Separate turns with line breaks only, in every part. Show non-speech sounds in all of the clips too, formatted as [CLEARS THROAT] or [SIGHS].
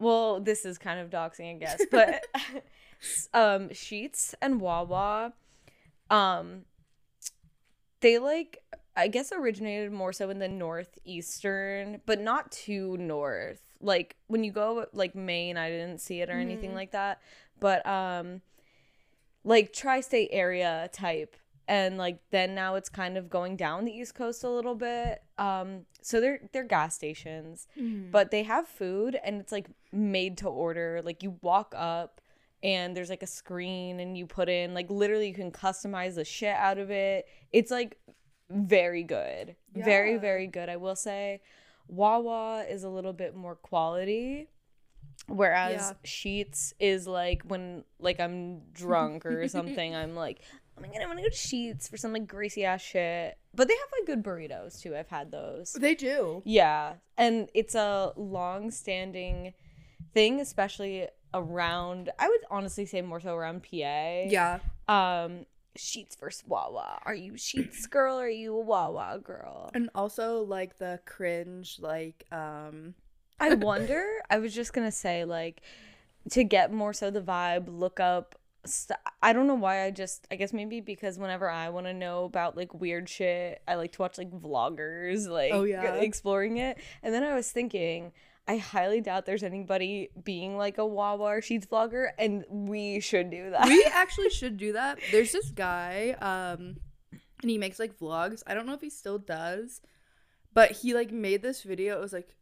well, this is kind of doxing, I guess, but [LAUGHS] um, Sheetz and Wawa, um, they like I guess originated more so in the northeastern, but not too north. Like when you go like Maine, I didn't see it or anything
Mhm.
like that, but um, like tri-state area type and like then now it's kind of going down the east coast a little bit. Um so they're they're gas stations
Mm.
but they have food and it's like made to order. Like you walk up and there's like a screen and you put in like literally you can customize the shit out of it. It's like very good. Very very good. I will say wawa is a little bit more quality whereas
Yeah.
Sheetz is like when like i'm drunk or something i'm like oh my god i want to go to Sheetz for some like greasy ass shit but they have like good burritos too i've had those
they do.
yeah, and it's a long-standing thing, especially around. I would honestly say more so around PA.
Yeah.
Um, Sheetz versus Wawa. Are you Sheetz girl? Or are you a Wawa girl?
And also like the cringe like um
I wonder. I was just gonna say like to get more so the vibe. Look up. St- I don't know why I just I guess maybe because whenever I want to know about like weird shit, I like to watch like vloggers like
Oh, yeah.
exploring it. And then I was thinking, I highly doubt there's anybody being like a Wawa or Sheetz vlogger, and we should do that.
we [LAUGHS] actually should do that. There's this guy, um, and he makes like vlogs. I don't know if he still does, but he like made this video. It was like, like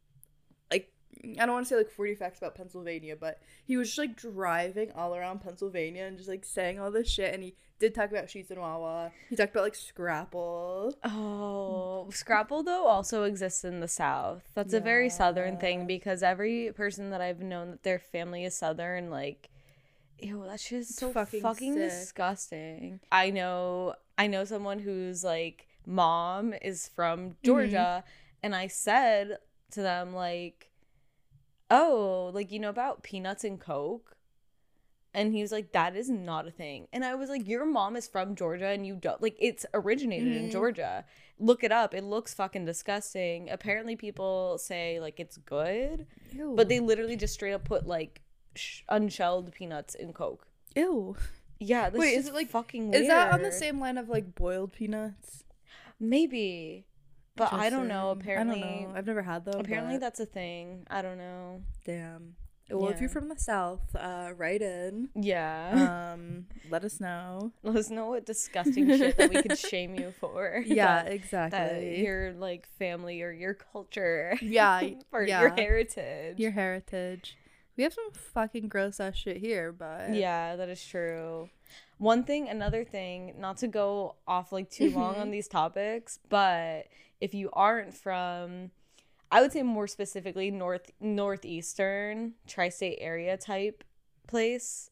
I don't want to say like 40 facts about Pennsylvania, but he was just like driving all around Pennsylvania and just like saying all this shit. And he did talk about Sheetz and Wawa. He talked about like Scrapple.
Oh, Scrapple though also exists in the South. That's a very Southern thing because every person that I've known that their family is Southern, like, ew, that shit is so fucking,
fucking
disgusting. I know, I know someone whose like mom is from
Mm-hmm.
Georgia, and I said to them like, oh, like you know about peanuts and Coke. And he was like, that is not a thing. And I was like, your mom is from Georgia and you don't like it's originated in
Mhm.
Georgia. Look it up. It looks fucking disgusting. Apparently people say like it's good,
Ew.
but they literally just straight up put like sh- unshelled peanuts in Coke.
ew.
Yeah,
Wait, is it, like-
fucking weird.
Is that on the same line of like boiled peanuts?
Maybe. But I don't know. Apparently
I don't know. I've never had them.
apparently
but
that's a thing. I don't know.
damn. Well, if you're from the south, uh, write in.
Yeah.
Um, let us know. [LAUGHS]
Let us know what disgusting shit that we could [LAUGHS] shame you for.
Yeah, [LAUGHS]
that-
exactly.
that your like family or your culture
yeah,
or
yeah.
your heritage.
your heritage. We have some fucking gross ass shit here, but
yeah, that is true. One thing, another thing, not to go off like too long
Mm-hmm.
on these topics, but if you aren't from I would say more specifically north northeastern tri-state area type place,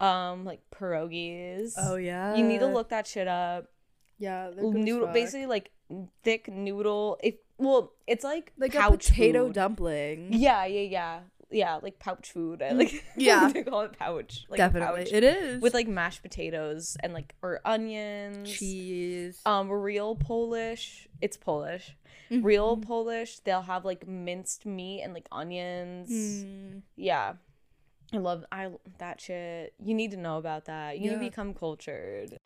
um like pierogies.
Oh yeah,
You need to look that shit up.
Yeah, they're good as
Noodle basically like thick noodle. If well, it's like
like a potato
food.
dumpling.
Yeah, yeah, yeah. Yeah, like pouch food. I like [LAUGHS]
Mm, yeah.
they call it pouch. Like
Definitely,
pouch
it is
with like mashed potatoes and like or onions.
cheese.
Um, real Polish. It's Polish. Real
Mhm.
Polish. They'll have like minced meat and like onions.
Mm.
Yeah, I love I that shit. You need to know about that. You need to become cultured.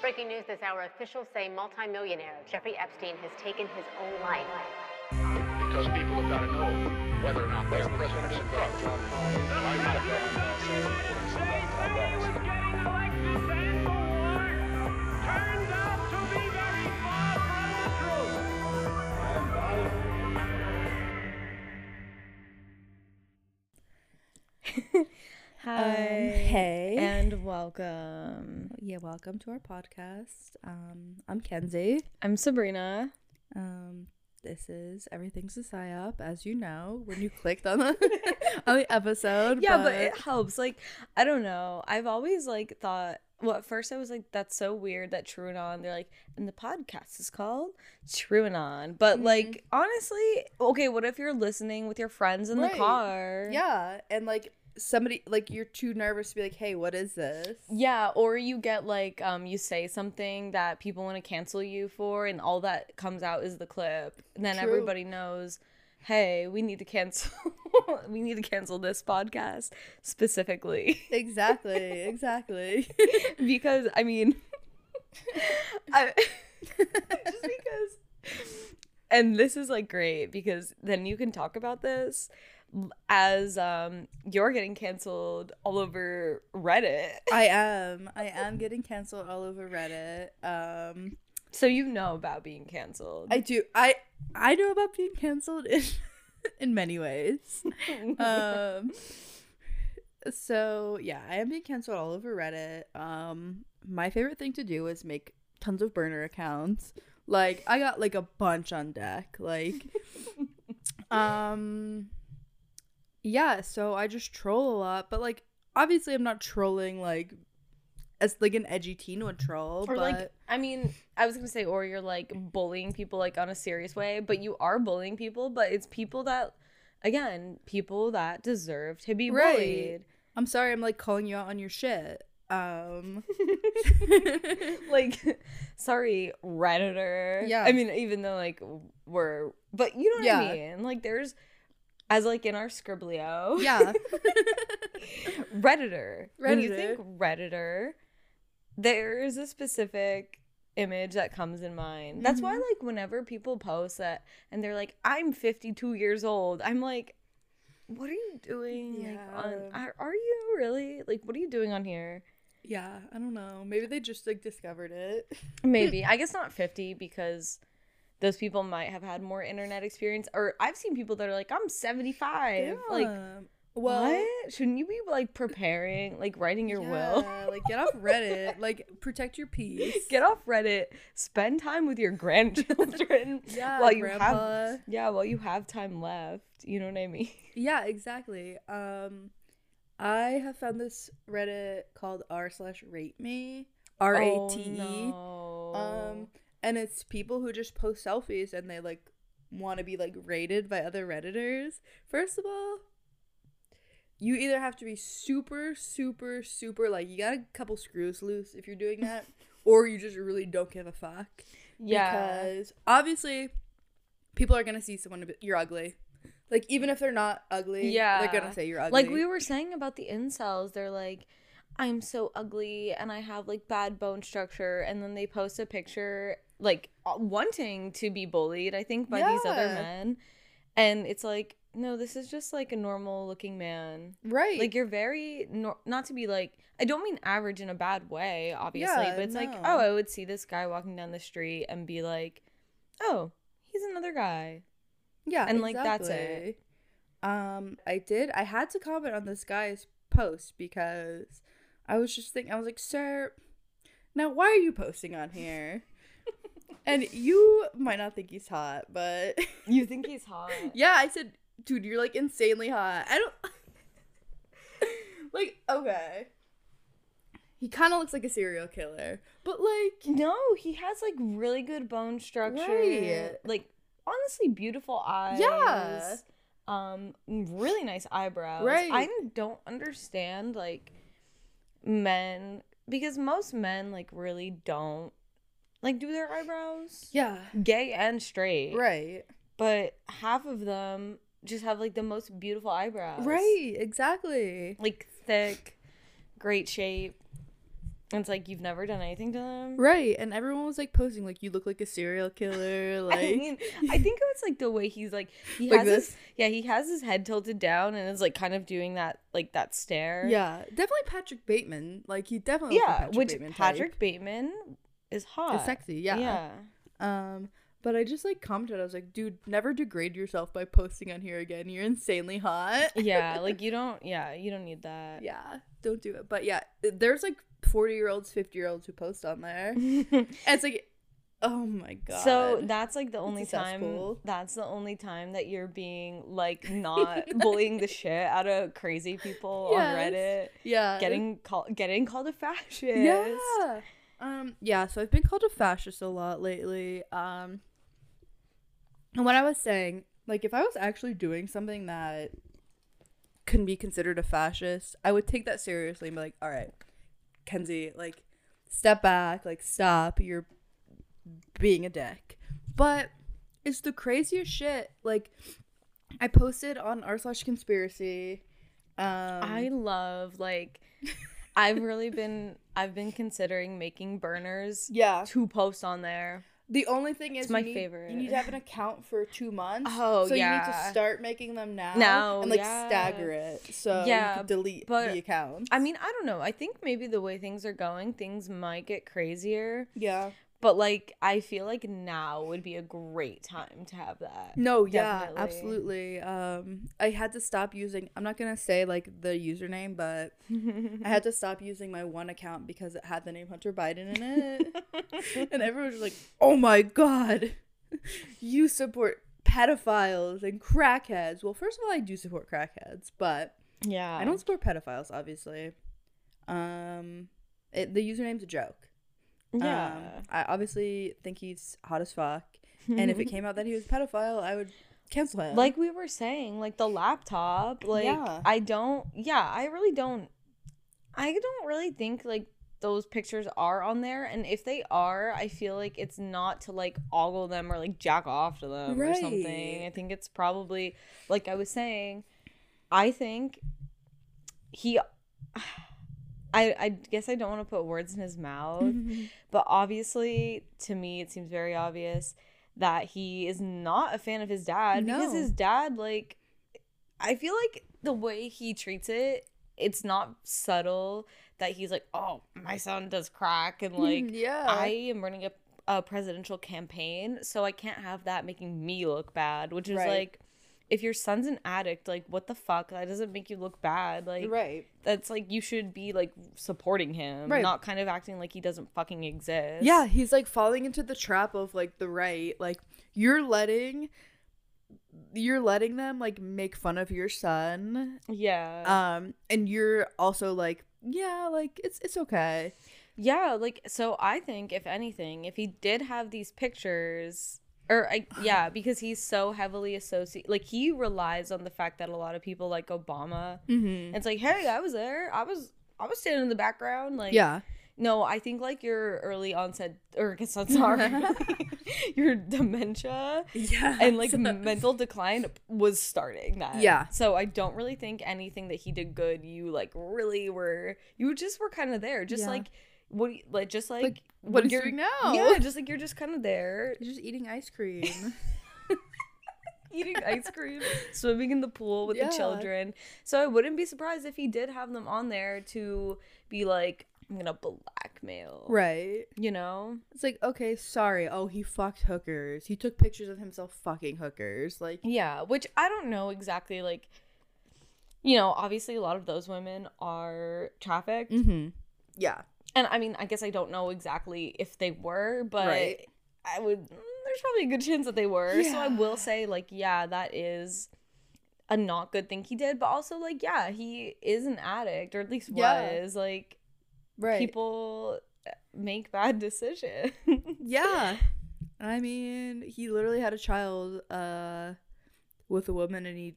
Breaking news this hour officials say multimillionaire Jeffrey Epstein has taken his own life.
because people have got to know whether or not their president is a crook. I'm not a crook. [LAUGHS]
Hi.
hey.
And welcome.
yeah, welcome to our podcast. Um, I'm Kenzie.
I'm Sabrina.
Um, this is everything's a psyop, as you know when you clicked on the [LAUGHS] on the episode.
Yeah, but it helps. Like, I don't know. I've always like thought well, at first I was like, that's so weird that True and On, they're like, and the podcast is called True and On. But
Mm-hmm.
like, honestly, okay, what if you're listening with your friends in
Right.
the car?
yeah, and like somebody like you're too nervous to be like, hey, what is this?
Yeah, or you get like um you say something that people want to cancel you for and all that comes out is the clip. And then
True.
everybody knows hey, we need to cancel [LAUGHS] we need to cancel this podcast specifically.
Exactly. [LAUGHS] Exactly.
because I mean I, [LAUGHS] just because and this is like great because then you can talk about this as um you're getting canceled all over Reddit. [LAUGHS]
I am. I am getting canceled all over Reddit. Um
So you know about being canceled.
I do. I I know about being canceled in [LAUGHS] in many ways. [LAUGHS] um so yeah, I am being canceled all over Reddit. Um my favorite thing to do is make tons of burner accounts. Like I got like a bunch on deck. Like um yeah, so I just troll a lot, but like obviously I'm not trolling like as like an edgy teen would troll,
or
but
like I mean, I was gonna say, or you're like bullying people like on a serious way, but you are bullying people, but it's people that again, people that deserve to be
Right.
bullied.
I'm sorry I'm like calling you out on your shit. Um [LAUGHS]
like sorry redditor
Yeah.
i mean even though like we're but you know what
Yeah.
i mean like there's as like in our scriblio
yeah. [LAUGHS]
redditor when you think redditor there is a specific image that comes in mind that's why
Mm-hmm.
like whenever people post that and they're like i'm 52 years old i'm like what are you doing like on
Yeah.
are, are you really like what are you doing on here
Yeah, I don't know. Maybe they just like discovered it.
Maybe. [LAUGHS] I guess not 50 because those people might have had more internet experience. Or I've seen people that are like, I'm 75. Like,
well,
what? Shouldn't you be like preparing, like writing your will?
like get off Reddit. Like protect your peace. [LAUGHS]
Get off Reddit. Spend time with your grandchildren [LAUGHS]
Yeah, [LAUGHS]
while you
grandpa.
have yeah while you have time left. You know what I mean?
Yeah, exactly. Um, I have found this Reddit called r slash rate me r a t e.
Oh.
Um, and it's people who just post selfies and they like want to be like rated by other redditors. First of all, you either have to be super, super, super like you got a couple screws loose if you're doing that, [LAUGHS] or you just really don't give a fuck.
yeah.
Because obviously, people are gonna see someone you're ugly. Like even if they're not ugly,
Yeah.
they're gonna say you're ugly.
Like we were saying about the incels, they're like, I'm so ugly and I have like bad bone structure, and then they post a picture like uh, wanting to be bullied, I think, by these other men, and it's like, no, this is just like a normal looking man.
right.
Like you're very nor- not to be like I don't mean average in a bad way, obviously,
Yeah,
but it's like, oh, I would see this guy walking down the street and be like, oh, he's another guy.
Yeah,
And, like, that's it.
Um, I did. I had to comment on this guy's post because I was just thinking. I was like, "Sir, now why are you posting on here?" And you might not think he's hot, but [LAUGHS]
You think he's hot?
yeah, I said, "Dude, you're like insanely hot." I don't [LAUGHS] like. Okay, he kind of looks like a serial killer, but like,
No, he has like really good bone structure.
Right.
Like honestly beautiful eyes.
Yeah.
Um really nice eyebrows.
Right.
I don't understand like men because most men like really don't like do their eyebrows.
yeah,
Gay and straight.
right,
But half of them just have like the most beautiful eyebrows.
right, exactly.
Like thick, great shape. And it's like you've never done anything to them.
Right, and everyone was like posting like you look like a serial killer, [LAUGHS] like
I mean, [LAUGHS] I think it's like the way he's like he
Like
has his
this?
yeah he has his head tilted down and is like kind of doing that like that stare.
yeah, definitely Patrick Bateman. Like he definitely
yeah.
Patrick
which
Bateman type.
Patrick Bateman is hot.
is sexy. Yeah.
yeah.
Um, but I just like commented. I was like, dude, never degrade yourself by posting on here again. You're insanely hot. [LAUGHS]
Yeah, [LAUGHS] like you don't. Yeah, you don't need that.
yeah, don't do it. But yeah, there's like 40 year olds, 50 year olds who post on there, [LAUGHS] and it's like, oh my god.
So that's like the only time. That's the only time that you're being like not bullying the shit out of crazy people on Reddit,
yeah,
getting called getting called a fascist.
Yeah. Um yeah, so I've been called a fascist a lot lately. Um and what I was saying, like if I was actually doing something that can be considered a fascist, I would take that seriously and be like, "All right, Kenzie, like step back, like stop, you're being a dick." But it's the craziest shit. Like I posted on r slash conspiracy. Um,
I love like [LAUGHS] I've really been I've been considering making burners
yeah.
to post on there.
The only thing is,
my
you need,
favorite.
You need to have an account for two months.
Oh,
so you need to start making them now,
Now,
and like
yeah.
stagger it so
Yeah,
delete
but,
the account.
I mean, I don't know. I think maybe the way things are going, things might get crazier.
yeah.
But like I feel like now would be a great time to have that.
No, yeah,
Definitely.
absolutely. Um, I had to stop using. I'm not gonna say like the username, but I had to [LAUGHS] stop using my one account because it had the name Hunter Biden in it, [LAUGHS] and everyone was like, "Oh my god, you support pedophiles and crackheads." Well, first of all, I do support crackheads, but
yeah.
I don't support pedophiles, obviously. Um, it, the username's a joke.
Yeah.
Um, I obviously think he's hot as fuck, and if it came out that he was a [LAUGHS] pedophile, I would cancel him.
like we were saying, like the laptop, like
Yeah.
I don't yeah, I really don't I don't really think like those pictures are on there and if they are, I feel like it's not to like ogle them or like jack off to them or something. I think it's probably like I was saying, I think he [SIGHS] I, I guess I don't want to put words in his mouth, [LAUGHS] but obviously, to me, it seems very obvious that he is not a fan of his dad because his dad, like, I feel like the way he treats it, it's not subtle that he's like, oh, my son does crack, and [LAUGHS] like,
yeah,
I am running a, a presidential campaign, so I can't have that making me look bad, which is
Right.
like, if your son's an addict, like, what the fuck? That doesn't make you look bad. Like,
right.
that's like you should be like supporting him,
Right.
not kind of acting like he doesn't fucking exist.
Yeah, he's like falling into the trap of like the right. Like you're letting, you're letting them like make fun of your son.
yeah,
Um, and you're also like, yeah, like it's it's okay.
yeah. Like so, I think if anything, if he did have these pictures, or I yeah, because he's so heavily associated, like he relies on the fact that a lot of people like Obama.
Mm-hmm.
It's like, hey, I was there. I was I was standing in the background. Like,
Yeah.
No, I think like your early onset, or I guess that's not really, [LAUGHS] [LAUGHS] your dementia.
Yeah.
and like mental decline was starting that.
Yeah.
So I don't really think anything that he did good. You like really were. You just were kind of there, just
Yeah.
like what, you- like just like,
Like, what he's
you're
doing now.
Yeah, just like [LAUGHS] you're just kind of there,
He's just eating ice cream. [LAUGHS]
eating ice cream, [LAUGHS] swimming in the pool with
Yeah.
the children. So I wouldn't be surprised if he did have them on there to be like, I'm gonna blackmail.
right.
You know.
It's like, okay, sorry. Oh, he fucked hookers. He took pictures of himself fucking hookers. Like,
Yeah, which I don't know exactly like you know, obviously a lot of those women are trafficked.
mm-hmm. Yeah.
And I mean, I guess I don't know exactly if they were, but
Right.
I would mm, there's probably a good chance that they were. So I will say like yeah, that is a not good thing he did, but also like yeah, he is an addict or at least
Yeah.
was like
Right.
people make bad [LAUGHS] decisions.
Yeah. I mean, he literally had a child uh with a woman and he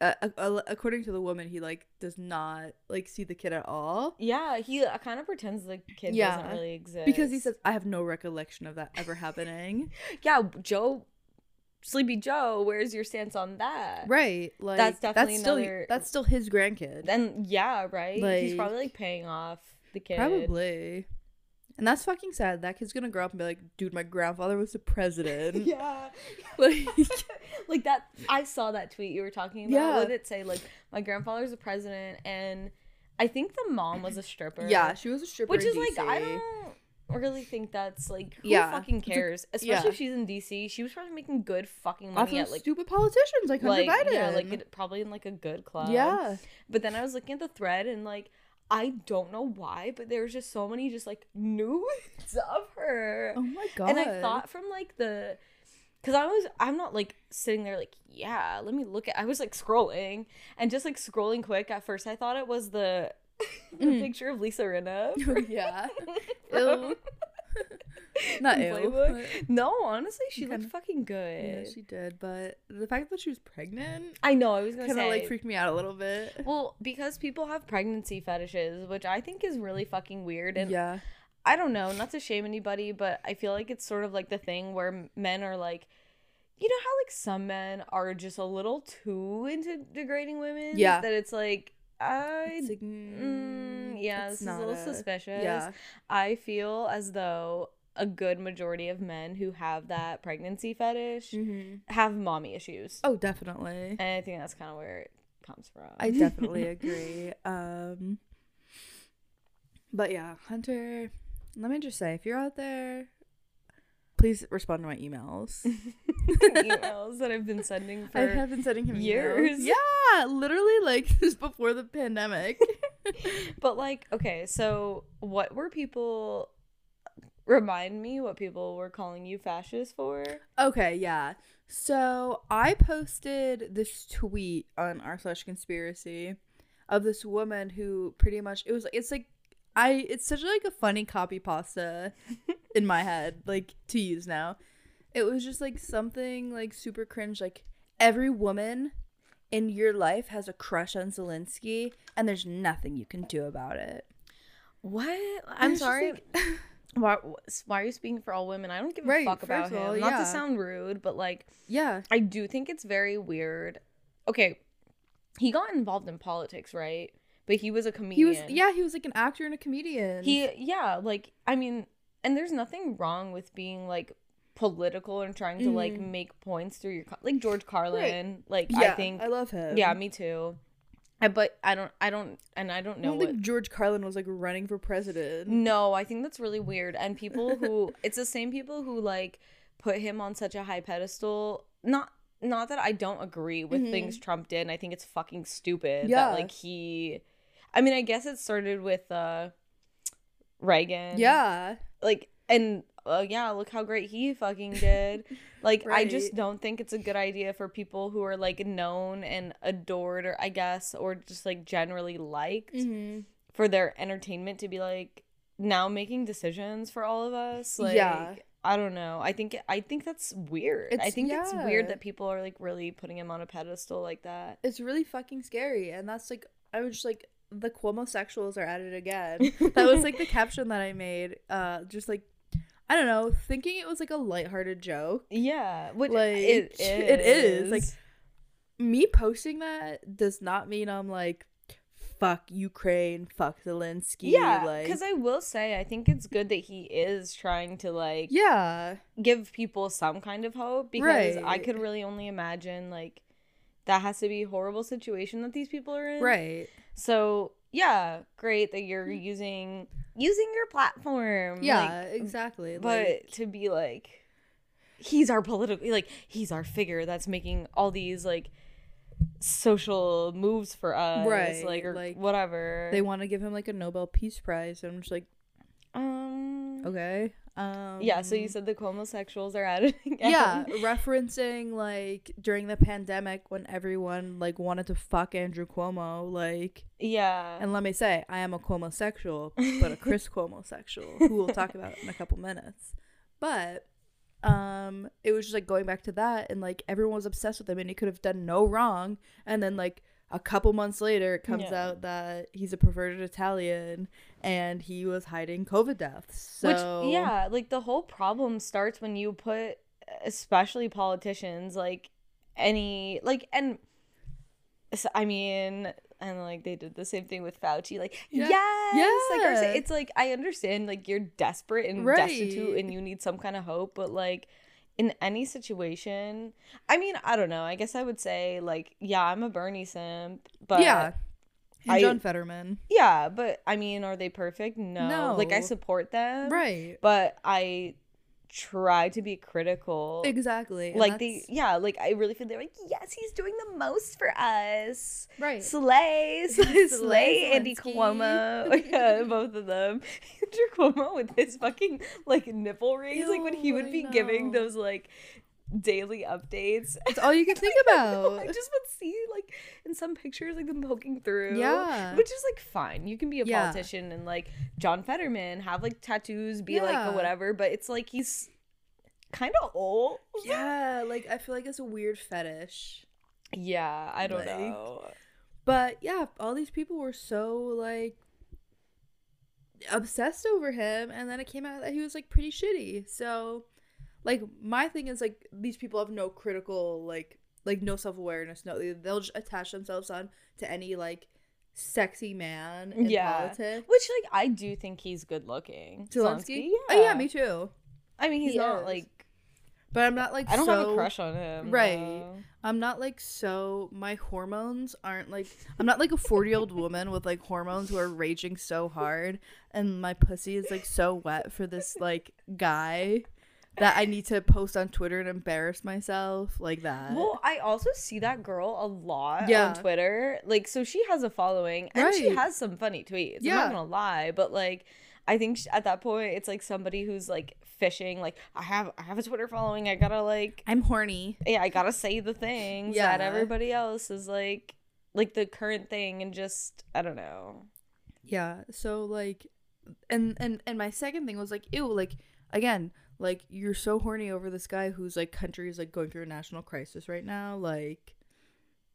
uh, uh, according to the woman, he like does not like see the kid at all
yeah, he uh, kind of pretends the kid
Yeah.
doesn't really exist.
because he says I have no recollection of that ever happening. [LAUGHS]
yeah, Joe, Sleepy Joe, where's your stance on that?
right. Like
That's definitely
still
another-
that's still his grandkid.
Then yeah, right. He's probably like paying off the kid.
Probably. And that's fucking sad. That kid's gonna grow up and be like, dude, my grandfather was the president. [LAUGHS]
Yeah. [LAUGHS]
Like [LAUGHS]
like that. I saw that tweet you were talking about.
Yeah.
What did it say? Like my grandfather's a president, and I think the mom was a stripper.
Yeah, she was a stripper.
Which is like I don't really think that's like who
Yeah.
fucking cares. Especially
yeah.
if she's in DC. She was probably making good fucking money
of
at like
stupid politicians like Hunter
like
Biden.
yeah, like it, probably in like a good club.
yeah.
But then I was looking at the thread and like I don't know why, but there was just so many just like [LAUGHS] nudes of her.
Oh my god.
and I thought from like the cuz I was I'm not like sitting there like, yeah, let me look at I was like scrolling and just like scrolling quick at first I thought it was the [LAUGHS] the
Mm.
picture of Lisa Rinna. [LAUGHS]
yeah.
from-. [LAUGHS]
Not.
Playboy.
but- [LAUGHS]
No, honestly, she
Kinda-
looked fucking good.
Yeah, she did, but the fact that she was pregnant
I know, I was to
kind of like freaked me out a little bit.
Well, because people have pregnancy fetishes, which I think is really fucking weird. And
yeah.
I don't know, not to shame anybody, but I feel like it's sort of like the thing where men are like, you know how like some men are just a little too into degrading women?
Yeah.
That it's like I
It's like,
mm, yeah,
it's
this is a little
not
suspicious.
Yeah.
I feel as though a good majority of men who have that pregnancy fetish
Mm-hmm.
have mommy issues.
Oh, definitely.
And I think that's kind of where it comes from.
I definitely [LAUGHS] agree. Um, but yeah, Hunter. Let me just say, if you're out there, please respond to my emails. [LAUGHS]
emails that I've been sending for
I have been sending him emails.
years.
Yeah, literally like [LAUGHS] this before the pandemic.
But like, okay, so what were people remind me what people were calling you fascist for?
okay, yeah. So I posted this tweet on r slash conspiracy of this woman who pretty much it was it's like I it's such like a funny copy pasta [LAUGHS] in my head like to use now. It was just like something like super cringe like every woman in your life has a crush on Zelensky and there's nothing you can do about it.
What? I'm sorry.
like- [LAUGHS]
why, why are you speaking for all women? I don't give a
Right,
fuck about
all,
him. Not
yeah.
to sound rude, but like
yeah.
I do think it's very weird. Okay, he got involved in politics, right? But he was a comedian.
He was yeah, he was like an actor and a comedian.
He yeah, like I mean, and there's nothing wrong with being like political and trying to like
Mhm.
make points through your like George Carlin. Like
yeah,
I think
I love him.
yeah, me too. I, but I don't I don't and I don't
I
know
don't
what
think George Carlin was like running for president.
No, I think that's really weird. And people who [LAUGHS] it's the same people who like put him on such a high pedestal. Not not that I don't agree with
Mhm.
things Trump did, and I think it's fucking stupid
Yeah.
that like he I mean, I guess it started with uh Reagan.
Yeah.
Like and uh, yeah, look how great he fucking did. [LAUGHS] Like I just don't think it's a good idea for people who are like known and adored or I guess or just like generally liked
Mm-hmm.
for their entertainment to be like now making decisions for all of us like
Yeah.
i don't know i think i think that's weird i
It's-
think it's weird that people are like really putting him on a pedestal like that
It's really fucking scary, and that's like I was just like the Cuomo sexuals are at it again. [LAUGHS] that was like the caption that I made. Uh, just like I don't know, thinking it was like a lighthearted joke.
yeah what
Like,
it is
it is, like, Me posting that does not mean I'm like, fuck Ukraine, fuck Zelensky.
yeah
like
because i will say i think it's good that he is trying to like
yeah,
give people some kind of hope because i could really only imagine like that has to be a horrible situation that these people are in
right.
So yeah, great that you're using using your platform.
Yeah,
like,
exactly.
but
like,
to be like, he's our political like he's our figure that's making all these like social moves for us,
Right,
Like or
like,
whatever.
they want to give him like a Nobel Peace Prize, and I'm just like,
um.
okay. Um,
Yeah. So you said the Cuomo sexuals are at it again.
yeah referencing like during the pandemic when everyone like wanted to fuck andrew cuomo like
Yeah.
and let me say i am a cuomo sexual [LAUGHS] but a chris cuomo sexual who we'll talk about in a couple minutes but um it was just like going back to that and like everyone was obsessed with him and he could have done no wrong and then like a couple months later it comes
Yeah.
out that he's a perverted italian and he was hiding covid deaths so
Which yeah, like the whole problem starts when you put especially politicians like any like and I mean and like they did the same thing with Fauci like
Yeah.
yes like
Yeah.
it's like I understand like you're desperate and destitute and you need some kind of hope but like in any situation I mean I don't know I guess I would say like yeah I'm a Bernie simp but
yeah. And
I-
john fetterman.
Yeah but I mean are they perfect? No. No. like I support them
right.
but I try to be critical.
Exactly.
Like they, yeah, like I really feel they're like, yes, he's doing the most for us.
right.
Slay, [LAUGHS] slay, slay, Andy. Cuomo. [LAUGHS] yeah, both of them. [LAUGHS] Andrew Cuomo with his fucking like nipple rings, like when he would
I
be giving those like daily updates.
It's all you can [LAUGHS] think about.
I
about.
just would see like in some pictures like them poking through.
Yeah.
Which is like fine. You can be a
Yeah.
politician and like John Fetterman have like tattoos, be like
Yeah.
a whatever, but it's like he's kind of old.
yeah, like I feel like it's a weird fetish.
Yeah, I don't
Like-
know.
But yeah, all these people were so like obsessed over him and then it came out that he was like pretty shitty. So like my thing is like these people have no critical like like no self-awareness no they- they'll just attach themselves on to any like sexy man in
Yeah.
politics
Which like I do think he's good looking.
Zelensky?
Oh, yeah.
Oh yeah, me too.
I mean, he's
He
not
is.
like
But I'm not like
I don't
so,
have a crush on him.
Right.
though.
I'm not like so my hormones aren't like I'm not like a 40 year old woman with like hormones who are raging so hard and my pussy is like so wet for this like guy that I need to post on Twitter and embarrass myself like that.
Well, I also see that girl a lot
Yeah.
on Twitter. Like, so she has a following and she has some funny tweets.
Yeah.
I'm not gonna lie, but like, I think sh- at that point it's like somebody who's like fishing. Like, I have I have a Twitter following. I gotta like,
I'm horny.
yeah, I gotta say the things that
Yeah.
everybody else is like, like the current thing, and just I don't know.
Yeah. So like and and and my second thing was like ew like again like you're so horny over this guy whose like country is like going through a national crisis right now like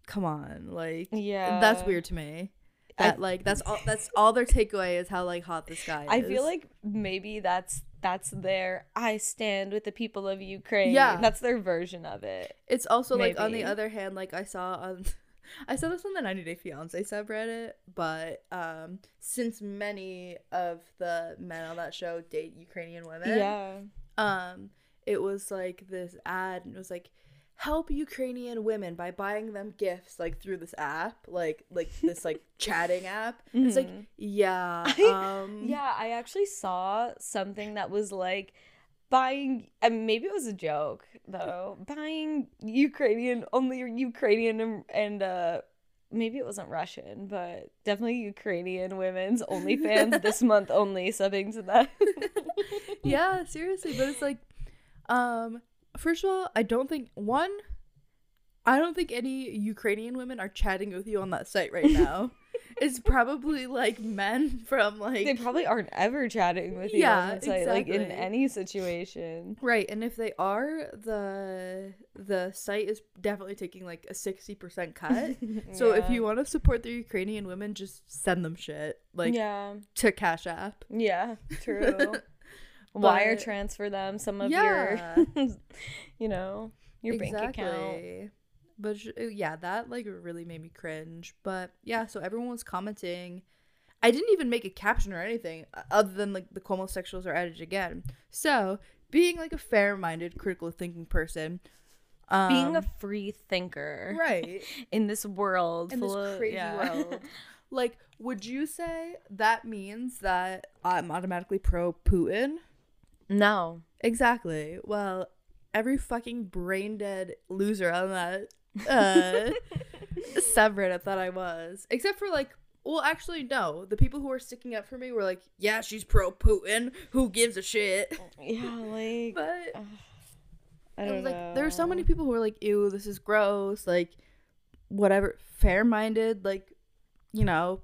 come on like
Yeah,
that's weird to me
I-
that like that's all that's all their takeaway is how like hot this guy is
I feel like maybe that's that's their I stand with the people of Ukraine.
Yeah.
that's their version of it.
it's also like on the other hand like i saw on [LAUGHS] i saw this on the 90 day fiance subreddit but um since many of the men on that show date ukrainian women
Yeah.
Um it was like this ad and it was like help ukrainian women by buying them gifts like through this app like like this like [LAUGHS] chatting app it's like
Mhm.
yeah
I-
um
Yeah, I actually saw something that was like buying and maybe it was a joke though. Buying Ukrainian only Ukrainian and, and uh maybe it wasn't Russian, but definitely Ukrainian women's OnlyFans [LAUGHS] this month only subbing to that. [LAUGHS]
yeah seriously but it's like um first of all i don't think one i don't think any ukrainian women are chatting with you on that site right [LAUGHS] now it's probably like men from like
they probably aren't ever chatting with you
Yeah,
site, like in any situation.
Right, and if they are, the the site is definitely taking like a sixty percent cut. [LAUGHS] So if you want to support the Ukrainian women, just send them shit like
yeah,
to Cash App.
yeah, true. [LAUGHS] Wire transfer them some of
Yeah.
your, [LAUGHS] you know, your bank account.
But uh, yeah, that like really made me cringe. But yeah, so everyone was commenting. I didn't even make a caption or anything uh, other than like the Cuomo sexuals are at it again. So being like a fair-minded, critical thinking person, um,
Being a free thinker,
right [LAUGHS]
in this world,
in this
of-
crazy
yeah.
world. [LAUGHS] Like, would you say that means that I'm automatically pro Putin?
no,
Exactly. Well, every fucking brain dead loser on that uh, [LAUGHS] subreddit thought I was, except for like. Well, actually, no. The people who were sticking up for me were like, "Yeah, she's pro Putin. Who gives a shit?"
yeah, like
But
I
it
don't
was like there were so many people who were like, "Ew, this is gross." Like, whatever, fair-minded, like, you know,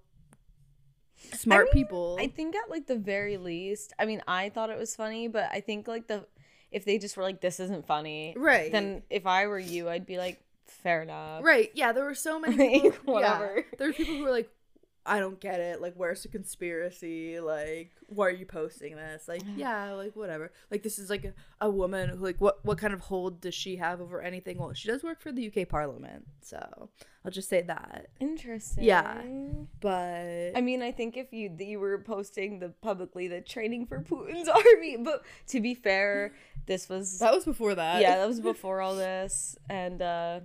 smart
mean,
people.
I think at like the very least, I mean, I thought it was funny, but I think like the if they just were like, "This isn't funny,"
right.
then if I were you, I'd be like, "Fair enough."
Right. Yeah, there were so many [LAUGHS]
Like, whatever.
Yeah, there were people who were like, I don't get it. Like, where's the conspiracy? Like, why are you posting this? Like, yeah, like whatever. Like, this is like a, a woman who, like, what what kind of hold does she have over anything? Well, she does work for the UK Parliament, so I'll just say that.
Interesting.
Yeah, but
I mean, I think if you you were posting the publicly the training for Putin's [LAUGHS] army, but to be fair, this was
that was before that.
yeah, that was [LAUGHS] before all this, and uh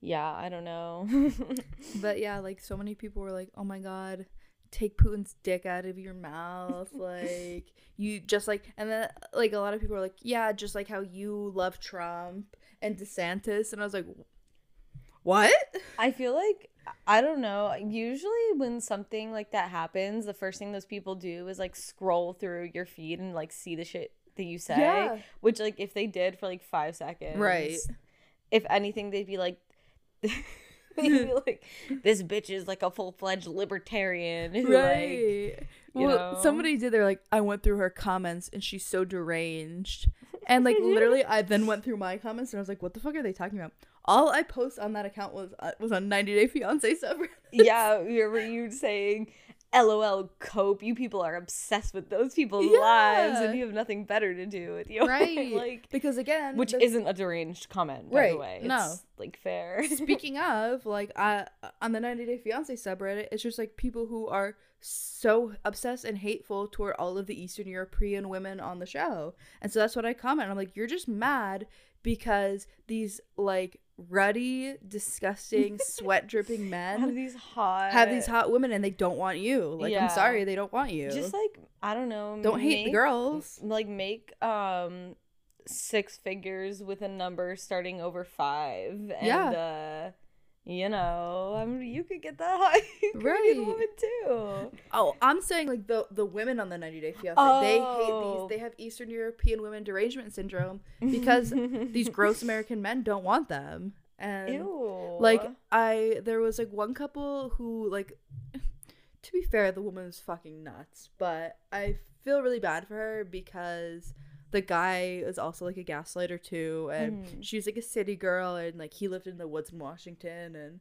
yeah, I don't know. [LAUGHS]
But yeah, like so many people were like, "Oh my god, take Putin's dick out of your mouth." [LAUGHS] like you just like and then like a lot of people were like, "Yeah, just like how you love Trump and DeSantis." And I was like, "What?"
I feel like I don't know. Usually when something like that happens, the first thing those people do is like scroll through your feed and like see the shit that you say.
Yeah.
Which like if they did for like five seconds,
Right.
If anything, they'd be like. [LAUGHS] [LAUGHS] [LAUGHS] like, this bitch is like a full fledged libertarian. who,
Right.
you
well,
know?
somebody did. They're like, I went through her comments and she's so deranged. And like literally, I then went through my comments and I was like, what the fuck are they talking about? All I post on that account was uh, was on 90 Day Fiance subreddit.
yeah, you were you saying LOL cope. You people are obsessed with those people's lives and you have nothing better to do with your
right [LAUGHS]
like
because again
which
the-
isn't a deranged comment, by the
Right,
way.
no.
Like fair. [LAUGHS]
speaking of like I on the 90 Day Fiance subreddit, it's just like people who are so obsessed and hateful toward all of the Eastern European women on the show, and so that's what I comment. I'm like, you're just mad because these like ruddy, disgusting, [LAUGHS] sweat dripping men have
these hot
have these hot women and they don't want you. Like,
Yeah.
I'm sorry, they don't want you.
just like I don't know.
don't hate the girls.
Like make um six figures with a number starting over five. And
Yeah.
uh you know, I mean, you could get that high [LAUGHS]
Right.
woman too.
Oh, I'm saying like the the women on the 90 Day Fiance, they hate
Oh.
these. They have Eastern European women derangement syndrome because [LAUGHS] these gross American men don't want them. And
Ew.
like I there was like one couple who like [SIGHS] to be fair, the woman was fucking nuts, but I feel really bad for her because the guy is also like a gaslighter too and
Mhm.
she's like a city girl and like he lived in the woods in Washington and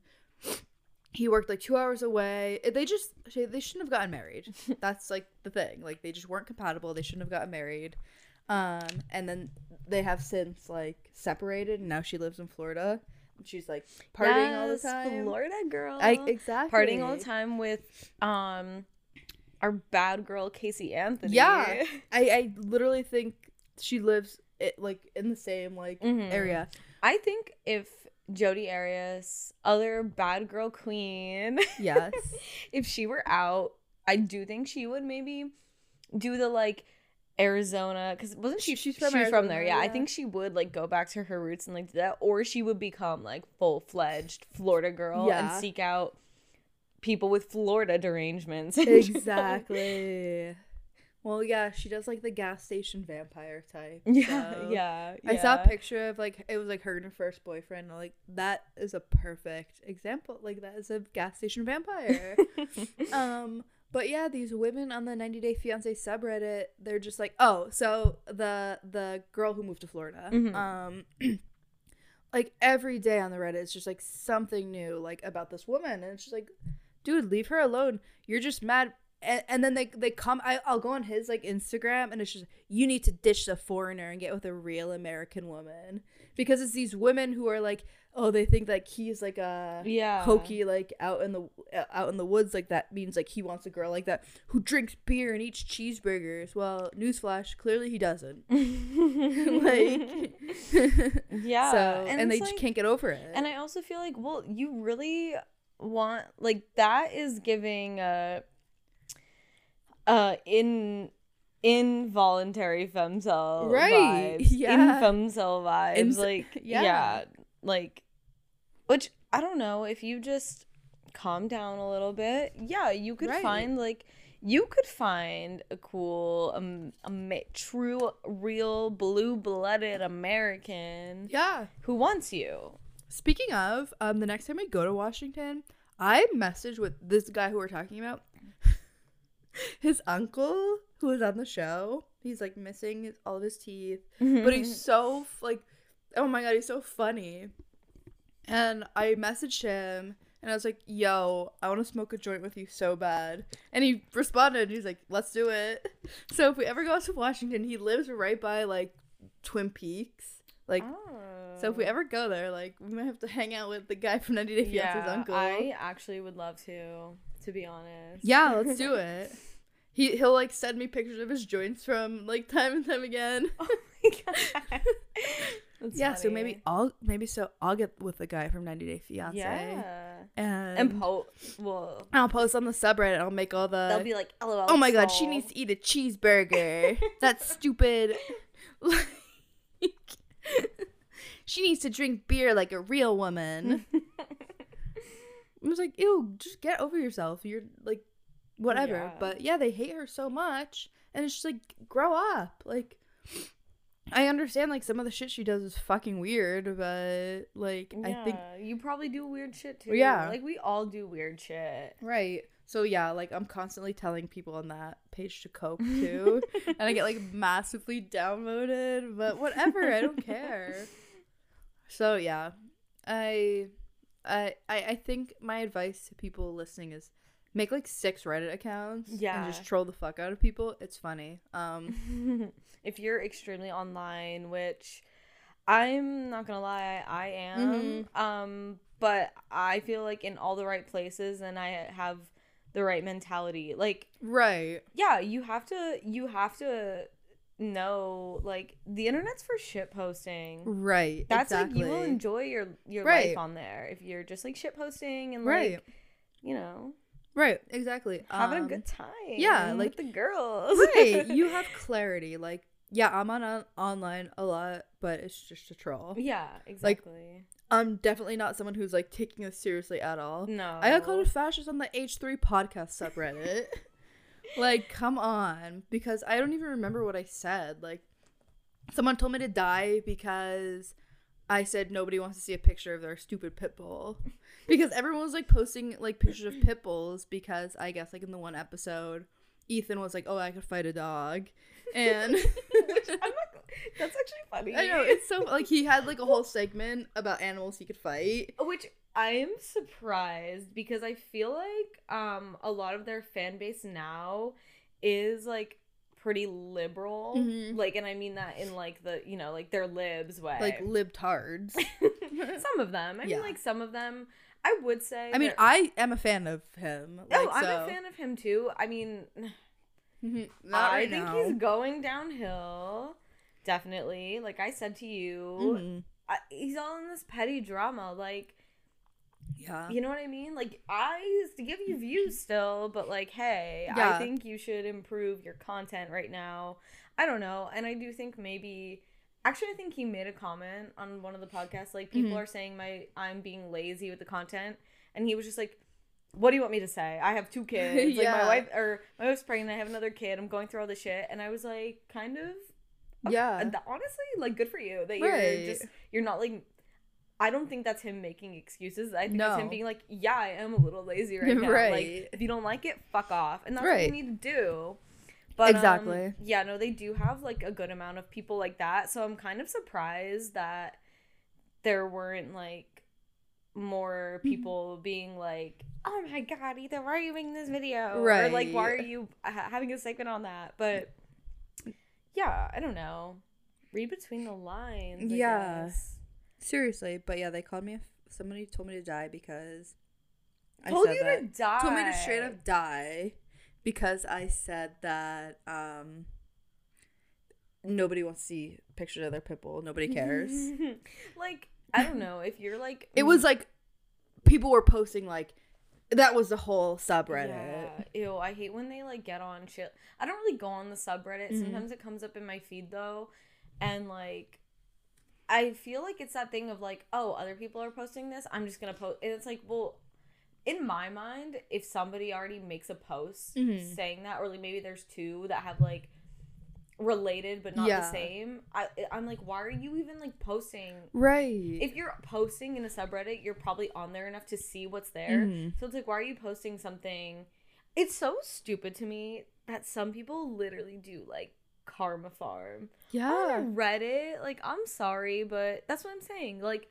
he worked like 2 hours away. They just they shouldn't have gotten married. [LAUGHS] That's like the thing. Like they just weren't compatible. They shouldn't have gotten married. Um and then they have since like separated and now she lives in Florida. And she's like partying all the time.
Florida girl.
I exactly.
partying all the time with um our bad girl Casey Anthony.
Yeah. [LAUGHS] I I literally think she lives it like in the same like
Mhm.
area.
I think if Jodi Arias, other bad girl queen, [LAUGHS]
Yes.
if she were out, I do think she would maybe do the like Arizona because wasn't she?
She's
She's
from
from, from there. Yeah, I think she would like go back to her roots and like do that, or she would become like full fledged Florida girl
Yeah.
and seek out people with Florida derangements. [LAUGHS]
exactly. Well, yeah, she does like the gas station vampire type. [LAUGHS]
yeah,
so-
yeah,
I saw a picture of like it was like her and her first boyfriend. Like that is a perfect example. Like that is a gas station vampire. [LAUGHS] um, but yeah, these women on the 90 Day Fiance subreddit, they're just like, oh, so the the girl who moved to Florida,
Mhm.
um, [CLEARS THROAT] like every day on the Reddit, it's just like something new, like about this woman, and it's just like, dude, leave her alone. You're just mad. And, and then they they come. I, I'll go on his like Instagram, and it's just you need to ditch the foreigner and get with a real American woman because it's these women who are like, oh, they think like he's like a
Yeah.
hokey like out in the uh, out in the woods like that means like he wants a girl like that who drinks beer and eats cheeseburgers. Well, newsflash, clearly he doesn't. [LAUGHS] like, [LAUGHS]
yeah.
So and, they
it's
just can't get over it.
And I also feel like, well, you really want like that is giving uh uh in involuntary femcel
Right,
vibes.
yeah.
Infemcel vibes.
Ins-
like [LAUGHS]
yeah.
yeah. Like which I don't know, if you just calm down a little bit, yeah, you could
Right.
find like you could find a cool, um, ama- true, real, blue-blooded American
yeah.
who wants you.
Speaking of, um, the next time we go to Washington, I messaged with this guy who we're talking about. [LAUGHS] His uncle, who was on the show, he's like missing his, all of his teeth, mm-hmm. but he's so like, oh my god, he's so funny. And I messaged him, and I was like, "Yo, I want to smoke a joint with you so bad." And he responded, and he's like, "Let's do it." [LAUGHS] So if we ever go out to Washington, he lives right by like Twin Peaks, like. So if we oh. ever go there, like we might have to hang out with the guy from 90 Day Fiance's uncle.
I actually would love to, to be honest.
Yeah, [LAUGHS] let's do it. He he'll like send me pictures of his joints from like time and time again. [LAUGHS]
Oh my God. [LAUGHS] That's
yeah, so maybe. I'll maybe so I'll get with the guy from 90 Day Fiance.
Yeah.
And
And po well
I'll post on the subreddit. I'll make all the
they'll be like, oh, LOL.
Oh my god, she needs to eat a cheeseburger. That's stupid. Like She needs to drink beer like a real woman. I was like, ew, just get over yourself. You're like, whatever.
Yeah.
But yeah, they hate her so much. And it's just like, grow up. Like, I understand, like, some of the shit she does is fucking weird, but, like, I think.
You probably do weird shit too.
Yeah.
Like we all do weird shit.
Right. So, yeah, like, I'm constantly telling people on that page to cope [LAUGHS] too. and I get, like, massively downvoted, but whatever. I don't care. [LAUGHS] So, yeah. I. I, I I think my advice to people listening is make like six Reddit accounts
Yeah.
and just troll the fuck out of people. It's funny. Um [LAUGHS]
if you're extremely online, which I'm not gonna lie, I am.
Mm-hmm.
Um, but I feel like in all the right places, and I have the right mentality. Like,
right.
yeah, you have to, you have to know, like, the internet's for shit posting.
Right.
That's
exactly.
like you will enjoy your your
Right.
life on there if you're just like shit posting and
Right.
like, you know,
Right, exactly.
having a
Um,
good time.
yeah,
with
like-
the girls.
right. You [LAUGHS] have clarity. Like, yeah, I'm on uh, online a lot, but it's just a troll.
yeah, exactly.
I'm definitely not someone who's like taking this seriously at all.
no,
I got called a fascist on the H3 podcast subreddit. [LAUGHS] like, come on. Because I don't even remember what I said. Like, someone told me to die because I said nobody wants to see a picture of their stupid pit bull. Because everyone was like posting like pictures of pit bulls because I guess like in the one episode, Ethan was like, oh, I could fight a dog. And [LAUGHS]
Which I'm not. That's actually funny.
I know, it's so like he had like a whole segment about animals he could fight.
Which I am surprised because I feel like um a lot of their fan base now is like pretty liberal.
Mhm.
Like, and I mean that in like the you know like their libs way.
Like libtards. [LAUGHS]
some of them. I
Yeah.
mean, like some of them. I would say.
I mean, I am a fan of him.
Oh, I'm
so-
a fan of him too. I mean, [SIGHS]
Not
I
right
think
now.
he's going downhill. Definitely. Like I said to you,
Mhm.
I, he's all in this petty drama. Like,
Yeah.
you know what I mean? Like, I used to give you views still, but like, hey, I think you should improve your content right now. I don't know. And I do think maybe. Actually, I think he made a comment on one of the podcasts. Like, people
Mhm.
are saying my I'm being lazy with the content, and he was just like, "What do you want me to say? I have two [LAUGHS] kids. Like,
Yeah.
my wife or my wife's pregnant. I have another kid. I'm going through all this shit." And I was like, kind of
Yeah.
honestly, like good for you that
Right.
you're just you're not like. I don't think that's him making excuses. I think that's him being like, yeah, I am a little lazy right [LAUGHS] now.
Right.
Like, if you don't like it, fuck off, and that's what you need to do. But um,
Exactly.
yeah, no, they do have like a good amount of people like that. So I'm kind of surprised that there weren't like more
Mm-hmm.
people being like, "Oh my god, Ethan, why are you making this video?" Right. Or like, "Why are you ha- having a segment on that?" But yeah, I don't know. Read between the lines. I
Yeah.
guess.
Seriously, but yeah, they called me. Somebody told me to die because I
Told
said
you
that.
to die.
Told me to straight up die because I said that um nobody wants to see pictures of their pit bull. Nobody cares. [LAUGHS]
like I don't know if you're like
it was like people were posting like that was the whole subreddit.
Yeah. Ew, I hate when they like get on shit. I don't really go on the subreddit.
Mhm.
Sometimes it comes up in my feed though, and like I feel like it's that thing of like, oh, other people are posting this. I'm just gonna post. And it's like, well, in my mind, if somebody already makes a post
Mhm.
saying that, or like maybe there's two that have like related but not
Yeah.
the same, I I'm like, why are you even like posting?
Right.
If you're posting in a subreddit, you're probably on there enough to see what's there.
Mhm.
So it's like, why are you posting something? It's so stupid to me that some people literally do like karma farm
yeah.
on Reddit. Like, I'm sorry, but that's what I'm saying. Like,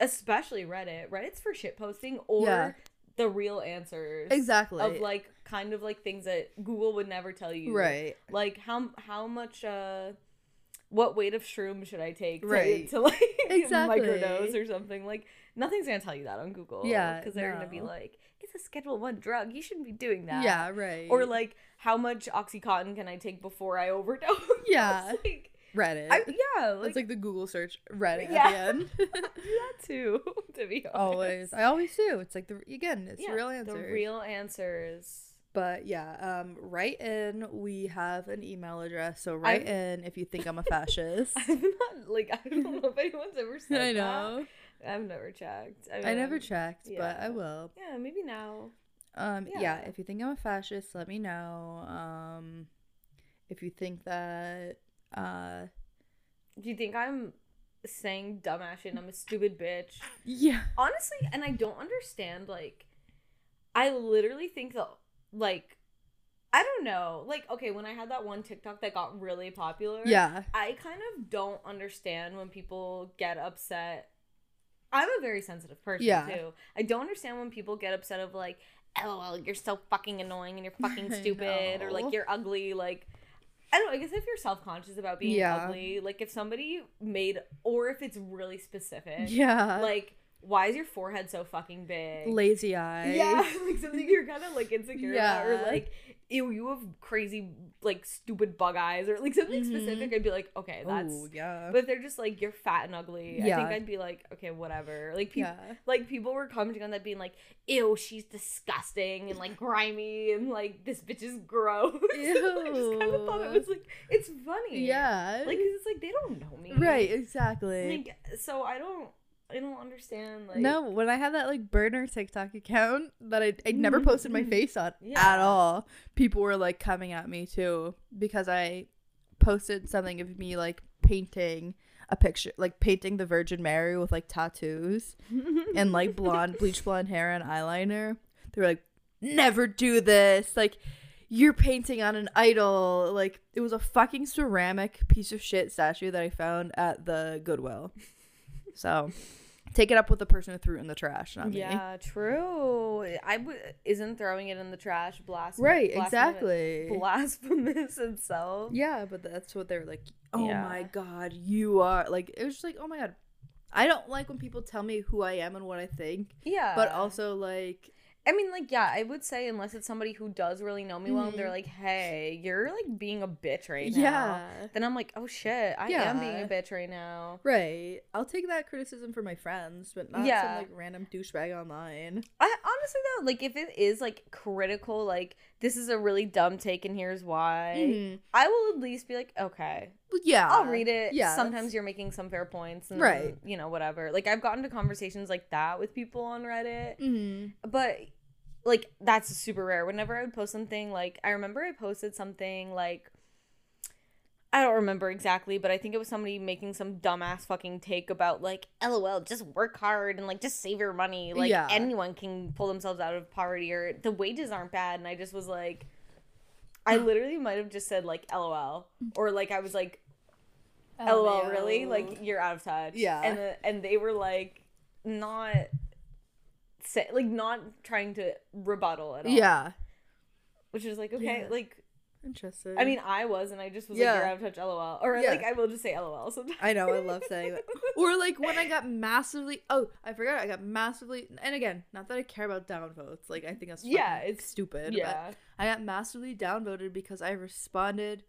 especially Reddit. Reddit's for shit posting or
Yeah.
the real answers.
Exactly.
Of like kind of like things that Google would never tell you.
Right.
Like how how much uh what weight of shroom should I take to,
Right.
to like [LAUGHS]
Exactly.
microdose or something? Like nothing's gonna tell you that on Google.
Yeah,
because they're gonna be like, it's a Schedule One drug. You shouldn't be doing that.
Yeah, right.
Or like, how much OxyContin can I take before I overdose? [LAUGHS]
Yeah.
like,
Reddit.
I, yeah, like,
it's like the Google search Reddit
Yeah.
at the end. [LAUGHS]
do that too. [LAUGHS] To be honest.
always. I always do. It's like the again, it's
Yeah,
the real answer.
The real answers.
But yeah, um, write in. We have an email address, so write in if you think I'm a fascist.
I'm not like I don't know if anyone's ever said
I
that. I've never checked.
I never
mean,
checked, but I will.
Yeah, maybe now.
Um, yeah.
Yeah.
if you think I'm a fascist, let me know. Um, if you think that, uh,
Do you think I'm saying dumbass shit and I'm a stupid bitch?
yeah,
Honestly, and I don't understand. Like, I literally think that, like, I don't know. Like, okay, when I had that one TikTok that got really popular,
yeah,
I kind of don't understand when people get upset. I'm a very sensitive person
Yeah.
too. I don't understand when people get upset of like LOL, you're so fucking annoying and you're fucking [LAUGHS] stupid or like you're ugly like I don't know, I guess if you're self-conscious about being
Yeah.
ugly, like if somebody made or if it's really specific.
Yeah.
Like why is your forehead so fucking big?
lazy eye. [LAUGHS]
Yeah, like something you're kind of like insecure about, or like, ew, you have crazy, like, stupid bug eyes, or like something
Mhm.
specific. I'd be like, okay, that's.
Ooh, yeah.
But if they're just like you're fat and ugly, I think I'd be like, okay, whatever. Like, people,
yeah.
like people were commenting on that, being like, ew, she's disgusting and like grimy and like this bitch is gross. [LAUGHS] I just kind of thought it was like it's funny.
Yeah.
like 'cause it's like they don't know me,
right, exactly.
Like, so I don't, I don't understand. Like,
no, when I had that like burner TikTok account that I I never mm-hmm, posted my mm-hmm. face on at all, people were like coming at me too because I posted something of me like painting a picture, like painting the Virgin Mary with like tattoos [LAUGHS] and like blonde, bleach blonde hair and eyeliner. They were like, never do this. Like, you're painting on an idol. Like, it was a fucking ceramic piece of shit statue that I found at the Goodwill. So, take it up with the person who threw it in the trash, not me.
Yeah, true. I w- isn't throwing it in the trash blasphemous.
Right,
blasphemous-
exactly.
Blasphemous itself.
Yeah, but that's what they're like. Oh
Yeah.
my god, you are like. It was just like, oh my god. I don't like when people tell me who I am and what I think,
Yeah.
but also like,
I mean, like, yeah, I would say unless it's somebody who does really know me well, and they're
Mhm.
like, "Hey, you're like being a bitch right now."
yeah,
Then I'm like, "Oh shit, I am being a bitch right now."
right. I'll take that criticism for my friends, but not
Yeah.
some like random douchebag online.
I honestly though, like, if it is like critical, like this is a really dumb take, and here's why,
Mhm.
I will at least be like, okay,
Well, yeah,
I'll read it.
Yeah,
Sometimes you're making some fair points, and,
Right.
You know, whatever. Like I've gotten to conversations like that with people on Reddit,
hmm
but like that's super rare. Whenever I would post something, like I remember I posted something like I don't remember exactly, but I think it was somebody making some dumbass fucking take about like, LOL, just work hard and like just save your money. Like
Yeah.
anyone can pull themselves out of poverty or the wages aren't bad. And I just was like, I [SIGHS] literally might have just said like LOL or like I was like, oh, LOL, really? Like you're out of touch.
Yeah.
And the, and they were like not say like not trying to rebuttal at all.
yeah,
Which is like okay,
Yeah.
like
interesting.
I mean I was and I just was
Yeah.
like you're out of touch LOL. Or
Yeah.
like I will just say LOL sometimes.
I know, I love [LAUGHS] saying that. Or like when I got massively oh, I forgot I got massively and again, not that I care about downvotes. Like I think that's
Yeah, it's-
stupid. but
yeah.
I got massively downvoted because I responded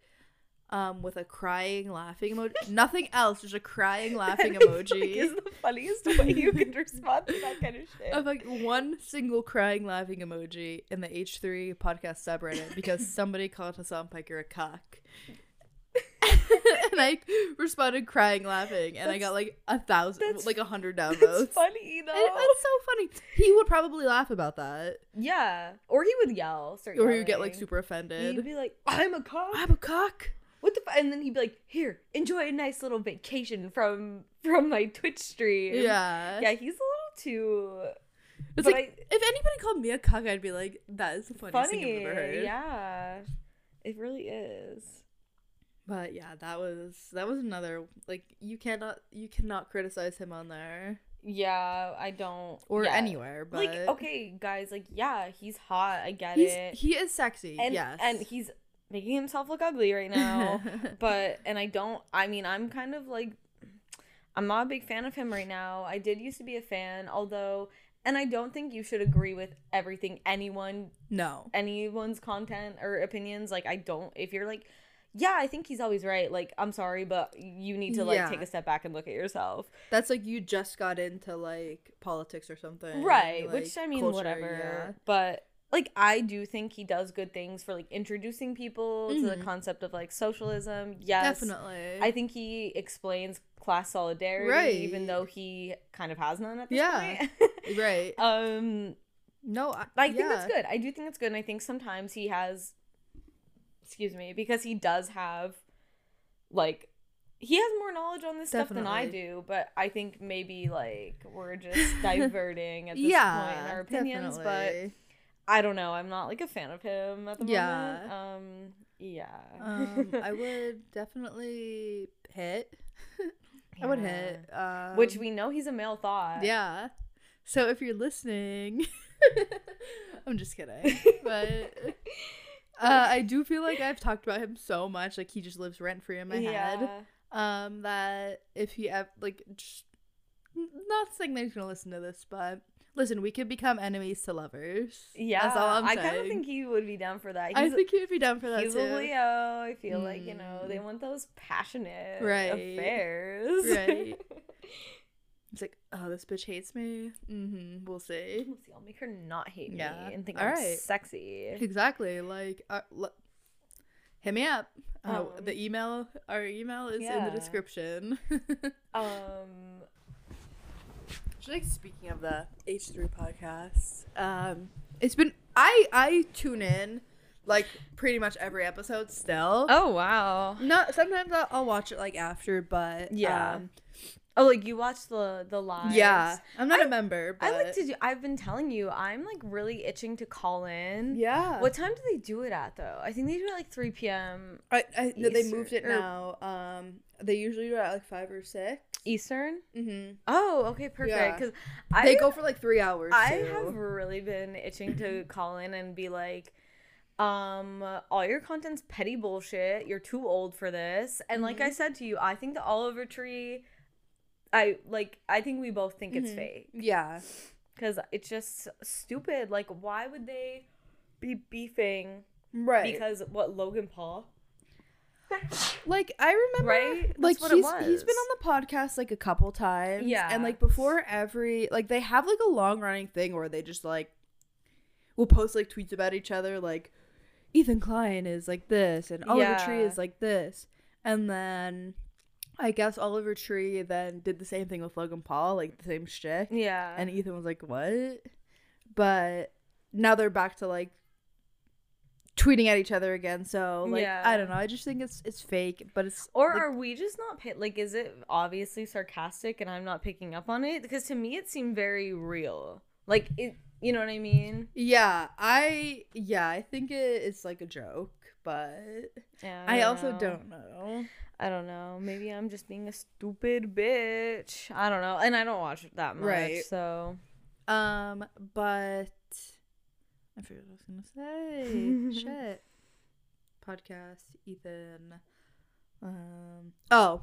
um with a crying laughing emoji. [LAUGHS] Nothing else, just a crying [LAUGHS] laughing
That, like,
emoji.
is the funniest way you can [LAUGHS] respond to that kind of shit.
of like one single crying laughing emoji in the H3 podcast subreddit because somebody called Hassan Piker a cock. and I responded crying laughing and I got like a thousand like a hundred downvotes.
funny though.
And that's so funny. He would probably laugh about that.
yeah. Or he would yell.
Or he would get like super offended.
He'd be like, I'm a cock.
I'm a cock.
What the f-? and then he'd be like here enjoy a nice little vacation from from my twitch stream
Yeah.
yeah he's a little too
It's
but
like if anybody called me a cock, I'd be like, that is the funniest
funny
thing I've ever heard.
yeah it really is
But yeah, that was that was another like you cannot you cannot criticize him on there
yeah i don't
or
yeah.
anywhere. But
like okay guys like yeah he's hot i get
he's,
it
he is sexy.
and
yes,
and he's making himself look ugly right now. [LAUGHS] But and i don't i mean i'm kind of like i'm not a big fan of him right now. I did used to be a fan although and i don't think you should agree with everything anyone
no,
anyone's content or opinions. Like i don't if you're like yeah i think he's always right. Like i'm sorry but you need to like
Yeah.
take a step back and look at yourself.
That's like you just got into like politics or something,
right
like,
which i mean
culture,
whatever. but like i do think he does good things for like introducing people to the
Mhm.
concept of like socialism yes
definitely.
i think he explains class solidarity
Right.
even though he kind of has none at this
Yeah.
point [LAUGHS]
right.
um
no, I,
I think that's good. I do think that's good. And I think sometimes he has, excuse me, because he does have, like, he has more knowledge on this stuff than I do. But I think maybe, like, we're just [LAUGHS] diverting at this
yeah,
point in our opinions.
definitely.
But I don't know. I'm not, like, a fan of him at the
Yeah.
moment. Um, yeah.
um, I [LAUGHS] would definitely hit. [LAUGHS] I would hit. Um,
Which we know he's a male thought.
Yeah. So if you're listening, [LAUGHS] I'm just kidding. But uh, I do feel like I've talked about him so much, like he just lives rent free in my head. Um, that if he ev- like, just, not saying that he's gonna listen to this, but listen, we could become enemies to lovers.
Yeah,
that's all I'm
I
saying.
kind of think he would be down for that.
I think he would be down for that
he's
too.
a Leo. I feel like you know they
Mm.
want those passionate
Right.
affairs.
Right. [LAUGHS] It's like, oh, this bitch hates me. Mm-hmm. We'll see.
We'll see, I'll make her not hate
Yeah.
me and think
All
I'm
right.
sexy.
Exactly. Like, uh, l- hit me up. Uh,
Um,
the email, our email is in the description. [LAUGHS]
Um,
Like speaking of the H three podcast, um, it's been I I tune in like pretty much every episode still.
oh wow.
Not sometimes I'll, I'll watch it like after, but
Yeah.
um,
Oh, like you watch the the lives.
yeah. I'm not a member, but
I like to do. I've been telling you, I'm like really itching to call in.
Yeah.
What time do they do it at though? I think they do it like 3 p.m.
I, I no, they moved it now. Um, they usually do it at like five or six.
Eastern.
Mm-hmm.
Oh, okay, perfect.
Yeah.
Because I
They go for like three hours.
I
too.
have really been itching to [CLEARS THROAT] call in and be like, um, all your content's petty bullshit. You're too old for this. And like
Mm-hmm.
I said to you, I think the Oliver tree. I like. I think we both think it's
Mhm.
fake
Yeah.
because it's just stupid. Like, why would they be beefing
Right.
because what Logan Paul?
Like I remember,
Right?
Like he's he's been on the podcast like a couple times.
Yeah.
And like before every like they have like a long running thing where they just like will post like tweets about each other like Ethan Klein is like this and Oliver Tree is like this. And then I guess Oliver Tree then did the same thing with Logan Paul, like the same shtick.
Yeah.
And Ethan was like, "What?" But now they're back to like tweeting at each other again. So like,
Yeah.
I don't know. I just think it's it's fake, but it's
Or
like,
are we just not pi- like? Is it obviously sarcastic and I'm not picking up on it? Because to me, it seemed very real. Like it, you know what I mean?
yeah, I yeah, I think it, it's like a joke, but
Yeah.
I also
know.
don't know.
I don't know. Maybe I'm just being a stupid bitch. I don't know, and I don't watch it that much.
Right.
So
Um, but I forget what I was gonna say. Shit. Podcast, Ethan. Um. Oh.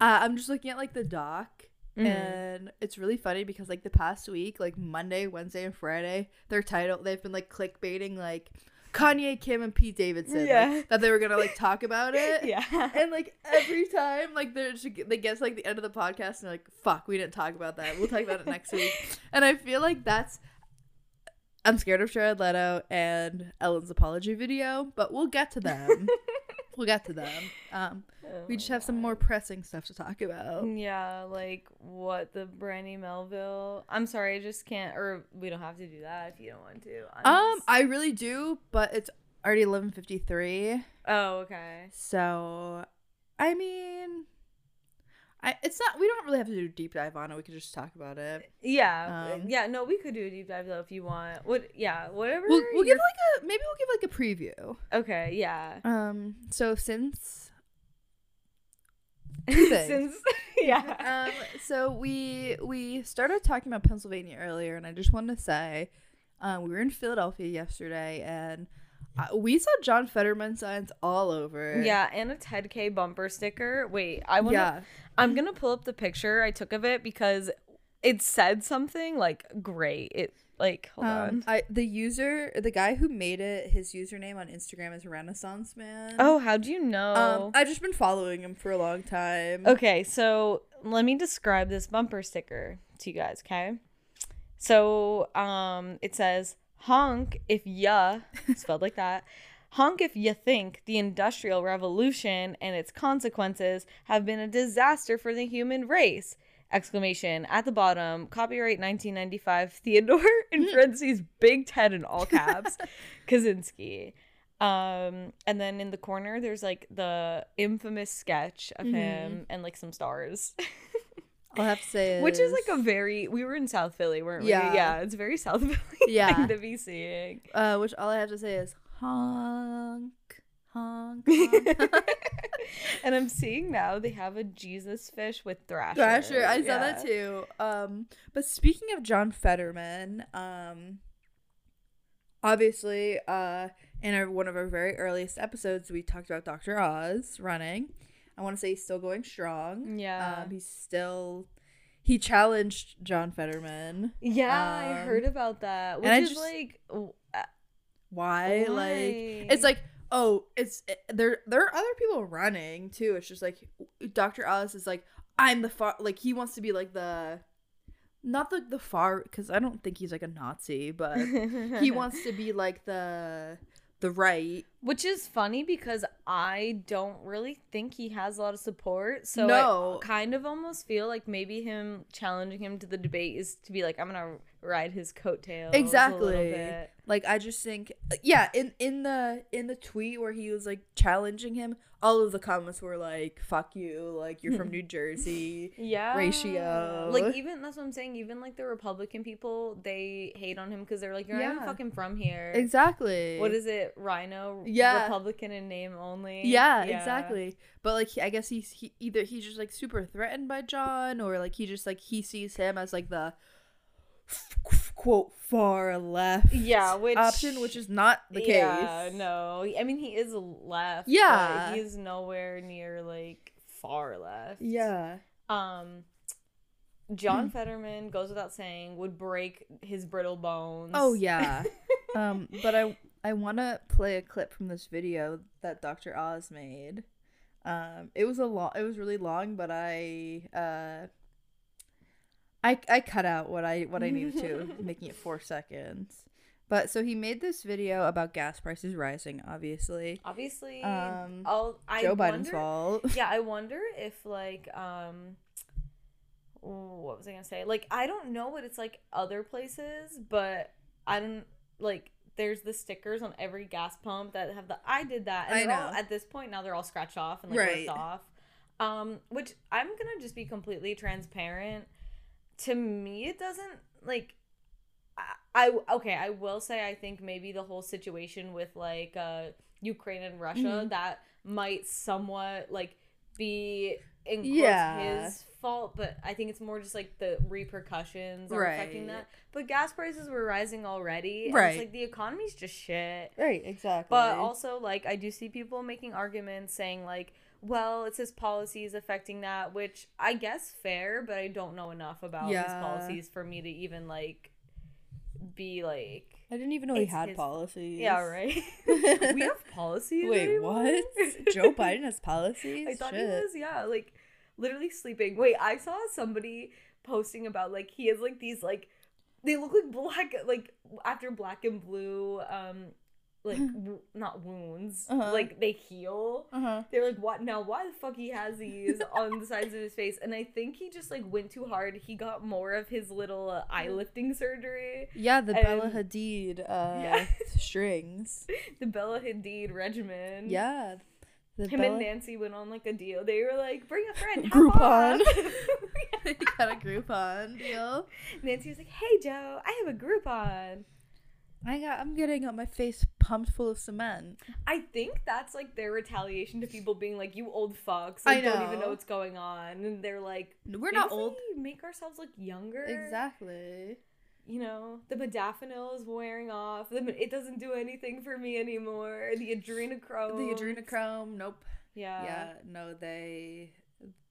Uh, I'm just looking at like the doc,
Mhm.
and it's really funny because like the past week, like Monday, Wednesday, and Friday, their title they've been like clickbaiting like Kanye, Kim, and Pete Davidson. like, that they were gonna like talk about it. [LAUGHS]
yeah.
And like every time, like they're just, they get to like the end of the podcast and they're like, "Fuck, we didn't talk about that. We'll talk about it next week." And I feel like that's. I'm scared of Jared Leto and Ellen's apology video, but we'll get to them. [LAUGHS] we'll get to them. Um, we just have some more pressing stuff to talk about.
Yeah, like what the Brandy Melville. I'm sorry, I just can't. Or we don't have to do that if you don't want to. I'm
Um,
just-
I really do, but it's already 11:53,
oh, okay.
so I mean, I it's not. We don't really have to do a deep dive on it. We could just talk about it.
Yeah,
Um,
yeah. No, we could do a deep dive though if you want. What? Yeah, whatever.
We'll, we'll give like a maybe we'll give like a preview.
Okay, yeah.
Um, so since [LAUGHS]
Since [LAUGHS] yeah.
um, so we we started talking about Pennsylvania earlier, and I just want to say, um, we were in Philadelphia yesterday, and uh, we saw John Fetterman signs all over.
Yeah, and a Ted K bumper sticker. Wait, I want to
yeah,
I'm going to pull up the picture I took of it because it said something like great. It like hold
um,
on.
I the user, the guy who made it, his username on Instagram is Renaissance Man.
Oh, how do you know?
um, I've just been following him for a long time.
Okay, so let me describe this bumper sticker to you guys, okay? So, um, it says honk if ya [LAUGHS] spelled like that. Honk if you think the Industrial Revolution and its consequences have been a disaster for the human race. Exclamation at the bottom, copyright 1995, Theodore [LAUGHS] in parentheses, Big Ted in all [LAUGHS] caps, Kaczynski. Um, and then in the corner, there's like the infamous sketch of him and like some stars, [LAUGHS]
I'll have to say,
which is like a very. We were in South Philly, weren't we?
Yeah.
Yeah, it's very South Philly
Yeah.
thing to be seeing.
uh, which all I have to say is honk, honk, [LAUGHS] Kong.
and I'm seeing now they have a Jesus fish with Thrasher.
Thrasher, I saw that too. Um, but speaking of John Fetterman, um, obviously, uh, in our, one of our very earliest episodes, we talked about Dr. Oz running. I want to say he's still going strong.
Yeah.
Um, he's still he challenged John Fetterman.
Yeah, I
Um,
heard about that. Which is
just-
like, uh,
Why?
Why?
Like it's like oh, it's it, there. There are other people running too. It's just like Dr. Alice is like I'm the far like he wants to be like the not the the far because I don't think he's like a Nazi, but [LAUGHS] he wants to be like the the right.
Which is funny because I don't really think he has a lot of support. So
No.
I kind of almost feel like maybe him challenging him to the debate is to be like, I'm gonna ride his coattails.
Exactly. Like I just think yeah, in in the in the tweet where he was like challenging him, all of the comments were like fuck you, like you're from [LAUGHS] New Jersey.
Yeah.
Ratio.
Like even that's what I'm saying. Even like the Republican people, they hate on him because they're like, you're not
Yeah.
even fucking from here.
Exactly.
What is it? Rhino.
Yeah.
Republican in name only.
Yeah, exactly. But like, he, I guess he's he, either he's just like super threatened by John, or like he just like he sees him as like the quote far left
Yeah, which
option, which is not the case.
yeah,
case.
no. I mean, he is left.
Yeah.
he's nowhere near like far left.
Yeah.
Um, John Fetterman goes without saying would break his brittle bones.
Oh yeah. [LAUGHS] um, but I I want to play a clip from this video that Dr. Oz made. Um, it was a long. It was really long, but I uh. I, I cut out what I what I needed to, [LAUGHS] making it four seconds. But so he made this video about gas prices rising, obviously.
Obviously,
Um,
I'll, I
Joe Biden's
wonder-
fault.
yeah, I wonder if like um what was I gonna say? Like I don't know what it's like other places, but I don't like there's the stickers on every gas pump that have the I did that. And
I
they're all at this point now they're all scratched off and like
Right.
ripped off. Um, which I'm gonna just be completely transparent. To me it doesn't like I, I okay, I will say I think maybe the whole situation with like uh Ukraine and Russia
Mm-hmm.
that might somewhat like be in
Yeah.
his fault, but I think it's more just like the repercussions are affecting that. But gas prices were rising already.
Right.
It's like the economy's just shit.
Right, exactly.
But also, like, I do see people making arguments saying, like, well, it's his policies affecting that, which I guess fair, but I don't know enough about his policies for me to even, like, be like,
I didn't even know he had
his-
policies.
yeah, right? [LAUGHS] we have policies.
Wait,
anymore?
what? Joe Biden has policies?
I thought
Shit.
he was, yeah, like literally sleeping. Wait, I saw somebody posting about like he has like these like they look like black like after black and blue um like [LAUGHS] w- not wounds
Uh-huh.
like they heal.
Uh-huh.
They're like, what now? Why the fuck he has these [LAUGHS] on the sides of his face? And I think he just like went too hard. He got more of his little uh, eye lifting surgery,
Yeah, the Bella Hadid uh
Yeah. [LAUGHS]
strings.
the Bella Hadid regimen.
Yeah. The
Him
Bella
and Nancy went on like a deal. They were like, bring a friend.
Groupon. they got a Groupon deal.
Nancy was like, "Hey Joe, I have a Groupon."
I got I'm getting up my face pumped full of cement.
I think that's like their retaliation to people being like, "You old fucks,
I
like, don't even
know.
know what's going on," and they're like,
We're not old.
we make ourselves look younger."
Exactly.
You know, the modafinil is wearing off. The, it doesn't do anything for me anymore. The adrenochrome.
The adrenochrome, nope.
Yeah.
yeah, no, they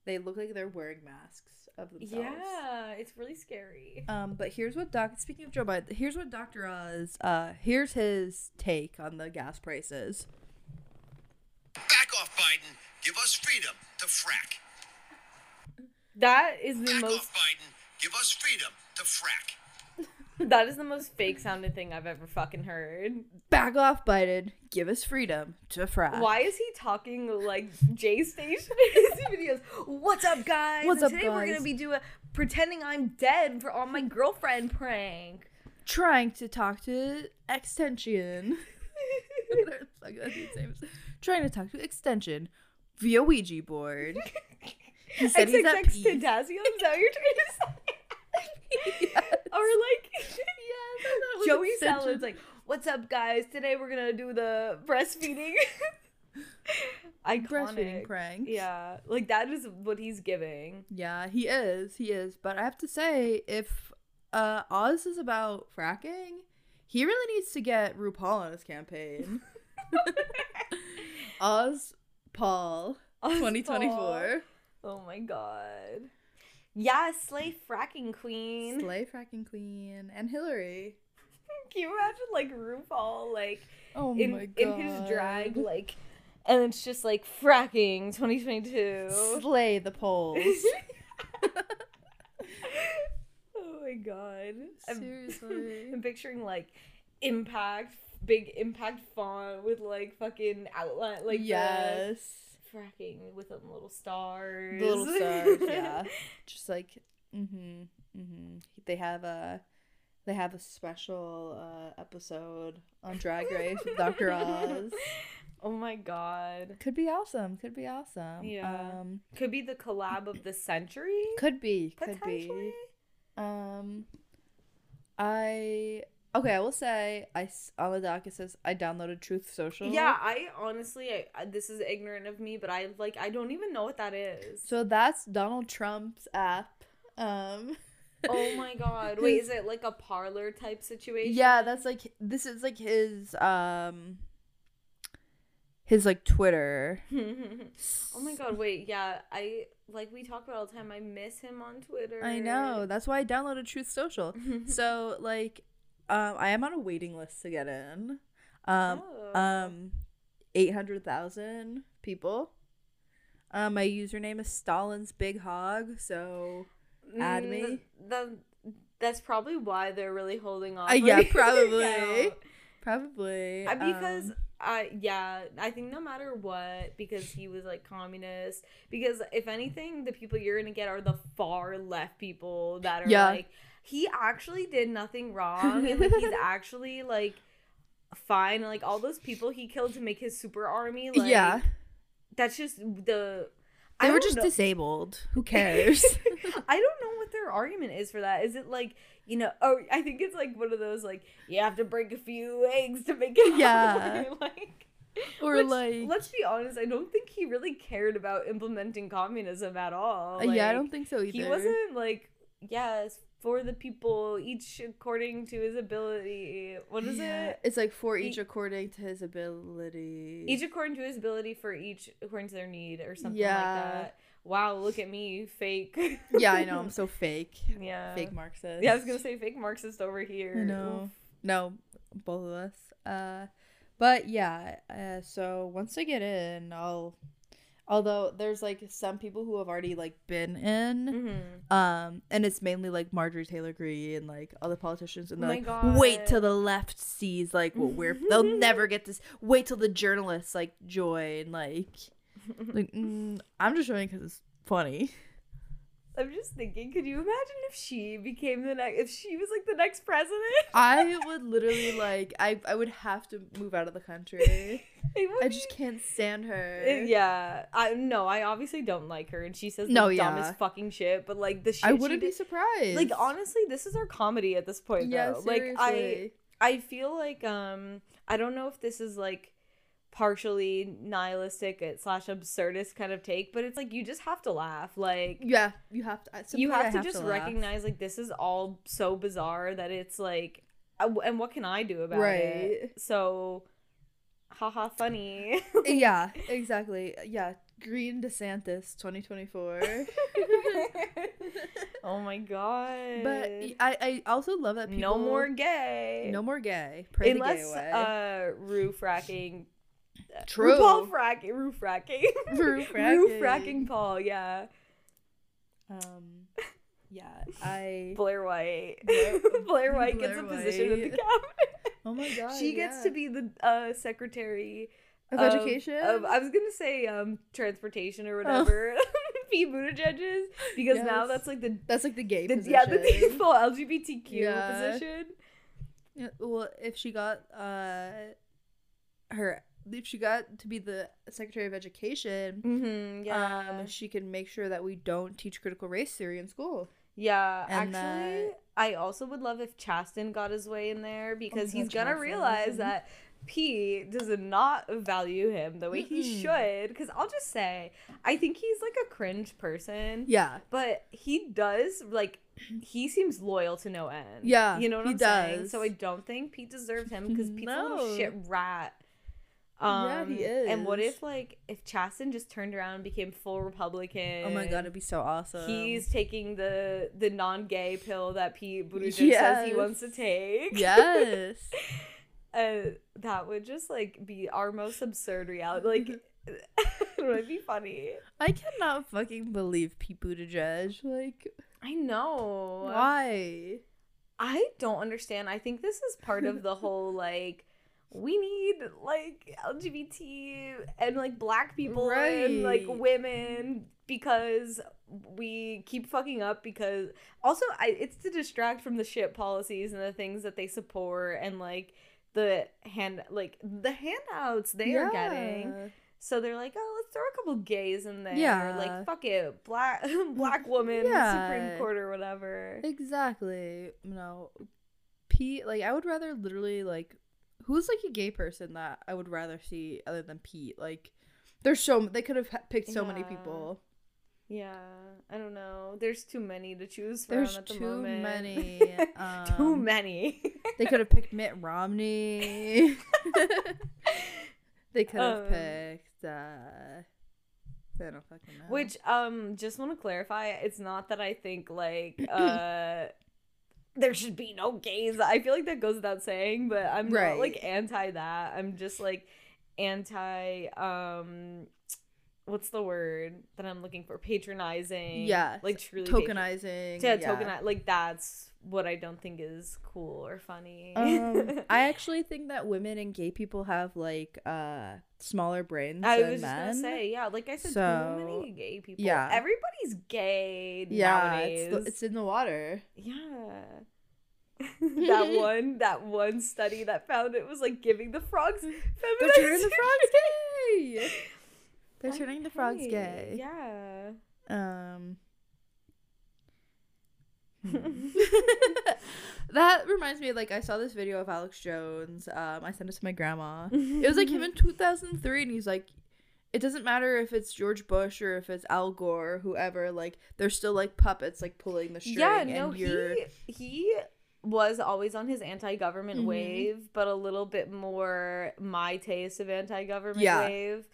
they look like they're wearing masks of themselves.
Yeah, it's really scary.
Um, but here's what Doc. Speaking of Joe Biden, here's what Doctor Oz. Uh, here's his take on the gas prices.
Back off, Biden. Give us freedom to frack.
That is the
Back
most.
off, Biden. Give us freedom to frack. [LAUGHS]
That is the most fake sounding thing I've ever fucking heard.
Back off, Biden. Give us freedom to frack.
Why is he talking like J Station in his [LAUGHS] videos? What's up, guys?
What's
And
up,
today we're gonna be doing pretending I'm dead for on my girlfriend prank.
Trying to talk to extension. Fuck, that's insane. Trying to talk to extension via Ouija board. [LAUGHS] He said he's at
XXX
peace.
Tentacion? Is that what you're trying to say? [LAUGHS]
Yes.
Or like [LAUGHS]
Yes, that was
Joey. Salad's like, "What's up, guys? Today we're gonna do the breastfeeding." [LAUGHS] Iconic.
breastfeeding pranks.
Yeah, like that is what he's giving.
Yeah, he is. He is. But I have to say, if uh Oz is about fracking, he really needs to get RuPaul on his campaign. Oz Paul
Oz
2024.
Oh my god. Yeah, slay fracking queen.
Slay fracking queen and Hillary.
Can you imagine like RuPaul like
Oh
in
my god.
in his drag like and it's just like fracking 2022.
Slay the polls. [LAUGHS] [LAUGHS]
oh my god. I'm-
Seriously. [LAUGHS]
I'm picturing like impact big impact font with like fucking outline like the-
yes.
Fracking with them little stars.
The little [LAUGHS] stars, yeah. Just like mhm. Mhm. They have a they have a special uh episode on Drag Race with Dr. [LAUGHS] Oz.
Oh my god.
Could be awesome. Could be awesome.
Yeah.
Um
Could be the collab of the century.
could be. Could be. Um I okay, I will say I on the doc it says I downloaded Truth Social.
Yeah, I honestly, I, this is ignorant of me, but I like, I don't even know what that is.
So that's Donald Trump's app. Um
oh my [LAUGHS] god, wait, is it like a Parler type situation?
Yeah, that's like this is like his um his like Twitter. [LAUGHS]
oh my god, wait, yeah, I like we talk about all the time. I miss him on Twitter.
I know. That's why I downloaded Truth Social. [LAUGHS] so like um I am on a waiting list to get in. Um
Oh.
um 800,000 people. Um my username is Stalin's Big Hog, so add
Mm,
me.
th- The, that's probably why they're really holding off.
Uh,
on
yeah, [LAUGHS] probably. probably
Uh, because
um,
I yeah, I think no matter what, because he was like communist. Because if anything, the people you're gonna get are the far left people that are
Yeah.
like, he actually did nothing wrong, and like he's [LAUGHS] actually like fine. Like all those people he killed to make his super army, like
yeah,
that's just the.
they
I
were just
know-
disabled. Who cares? [LAUGHS]
I don't know what their argument is for that. Is it like you know? Oh, I think it's like one of those like you have to break a few eggs to make it.
Yeah. [LAUGHS]
like
or
which,
like
let's be honest. I don't think he really cared about implementing communism at all.
Uh, yeah, I don't think so either.
He wasn't like yes for the people, each according to his ability. What is
Yeah,
it?
It's like for each
E-
according to his ability.
Each according to his ability for each according to their need or something
Yeah.
like that. Wow, look at me, fake. [LAUGHS]
yeah, I know. I'm so [LAUGHS] fake.
yeah.
Fake Marxist.
Yeah, I was gonna say fake Marxist over here.
No. No, both of us. Uh, but yeah. Uh, so once I get in, I'll. Although there's like some people who have already like been in,
Mm-hmm.
um, and it's mainly like Marjorie Taylor Greene and like other politicians, and
Oh
they're
my
like, wait till the left sees like what we're. [LAUGHS] They'll never get this. Wait till the journalists like join. Like, [LAUGHS] like mm, I'm just showing because it's funny.
I'm just thinking, could you imagine if she became the next, if she was like the next president? [LAUGHS]
I would literally like I I would have to move out of the country. [LAUGHS] I just can't stand her.
Yeah, I no, I obviously don't like her, and she says no, the
No,
dumbest
yeah.
fucking shit. But like the shit,
I wouldn't be
did-
surprised.
Like honestly, this is our comedy at this point.
yeah,
though. Like I. I feel like um, I don't know if this is like partially nihilistic slash absurdist kind of take, but it's like you just have to laugh. Like
yeah, you have to.
you
I
have to just
laugh.
recognize like this is all so bizarre that it's like uh, and what can i do about
Right.
it so haha funny [LAUGHS]
yeah, [LAUGHS] exactly. Yeah, Greene DeSantis 2024. [LAUGHS]
oh my god
but I I also love that people
no more gay
no more gay. Pray the
unless
gay
uh roof racking
True.
RuPaul fracking roof racking
Roof [LAUGHS]
roof
fracking.
fracking paul yeah
um, yeah, I. [LAUGHS]
blair white
Blair- [LAUGHS]
blair white gets
Blair
a position in the cabinet
Oh my god.
she gets
yeah.
to be the uh secretary
of education.
Of, I was gonna say um transportation or whatever. Oh. Pete Buttigieg's because now
Yes.
that's like the,
That's like the gay
the
position.
yeah the default LGBTQ
Yeah.
position.
Yeah, well, if she got uh her if she got to be the Secretary of Education,
Mm-hmm, yeah,
um, she can make sure that we don't teach critical race theory in school.
yeah.
and
Actually,
that-
I also would love if Chasten got his way in there because
my
he's
God,
gonna
Chasten.
realize that Pete does not value him the way he
Mm-mm.
should. Because I'll just say, I think he's like a cringe person.
Yeah.
But he does like he seems loyal to no end.
Yeah,
you know what
he
I'm saying. So I don't think Pete deserves him because Pete's a little shit rat.
Yeah, he is.
And what if like if Chasten just turned around and became full Republican?
Oh my god, it'd be so awesome.
He's taking the the non-gay pill that Pete Buttigieg says he wants to take.
yes. [LAUGHS]
uh, that would just like be our most absurd reality. Like, [LAUGHS] [LAUGHS] it would be funny.
I cannot fucking believe Pete Buttigieg. Like,
I know.
why?
I don't understand. I think this is part of the whole like we need like LGBT and like black people and like women because we keep fucking up because also I it's to distract from the shit policies and the things that they support and like the hand like the handouts they are getting. So they're like, oh, let's throw a couple gays in there.
Yeah.
Like, fuck it. Black [LAUGHS] black [LAUGHS] woman,
Yeah.
Supreme Court or whatever.
Exactly. No. Pete, like, I would rather literally, like, who's, like, a gay person that I would rather see other than Pete? Like, there's so, they could have picked so many people.
Yeah, I don't know. There's too many to choose from
There's
at the
too many, [LAUGHS]
too
um,
many.
They could have picked Mitt Romney. [LAUGHS] they could have
Um,
picked, uh, I don't fucking know.
Which um just want to clarify, it's not that I think like [CLEARS THROAT] uh there should be no gays. I feel like that goes without saying, but I'm not like anti that. I'm just like anti um what's the word that I'm looking for? Patronizing.
Yeah,
Like truly patron-
tokenizing.
Yeah,
yeah.
tokenize like that's what I don't think is cool or funny.
um, [LAUGHS] I actually think that women and gay people have like uh smaller brains
I
than
was just
men.
gonna say, yeah, like I said,
So,
many gay people.
yeah.
everybody's gay
yeah,
nowadays.
it's, it's in the water.
yeah. [LAUGHS] that [LAUGHS] one, that one study that found it was like giving the frogs
They're turning the frogs gay. They're turning the frogs gay.
Yeah.
Um. [LAUGHS] that reminds me, like I saw this video of Alex Jones. Um, I sent it to my grandma. It was like him in [LAUGHS] 2003, and he's like, "It doesn't matter if it's George Bush or if it's Al Gore, or whoever. Like, they're still like puppets, like pulling the string.
yeah, no,
and you're
he he was always on his anti-government
Mhm.
wave, but a little bit more my taste of anti-government
Yeah.
wave.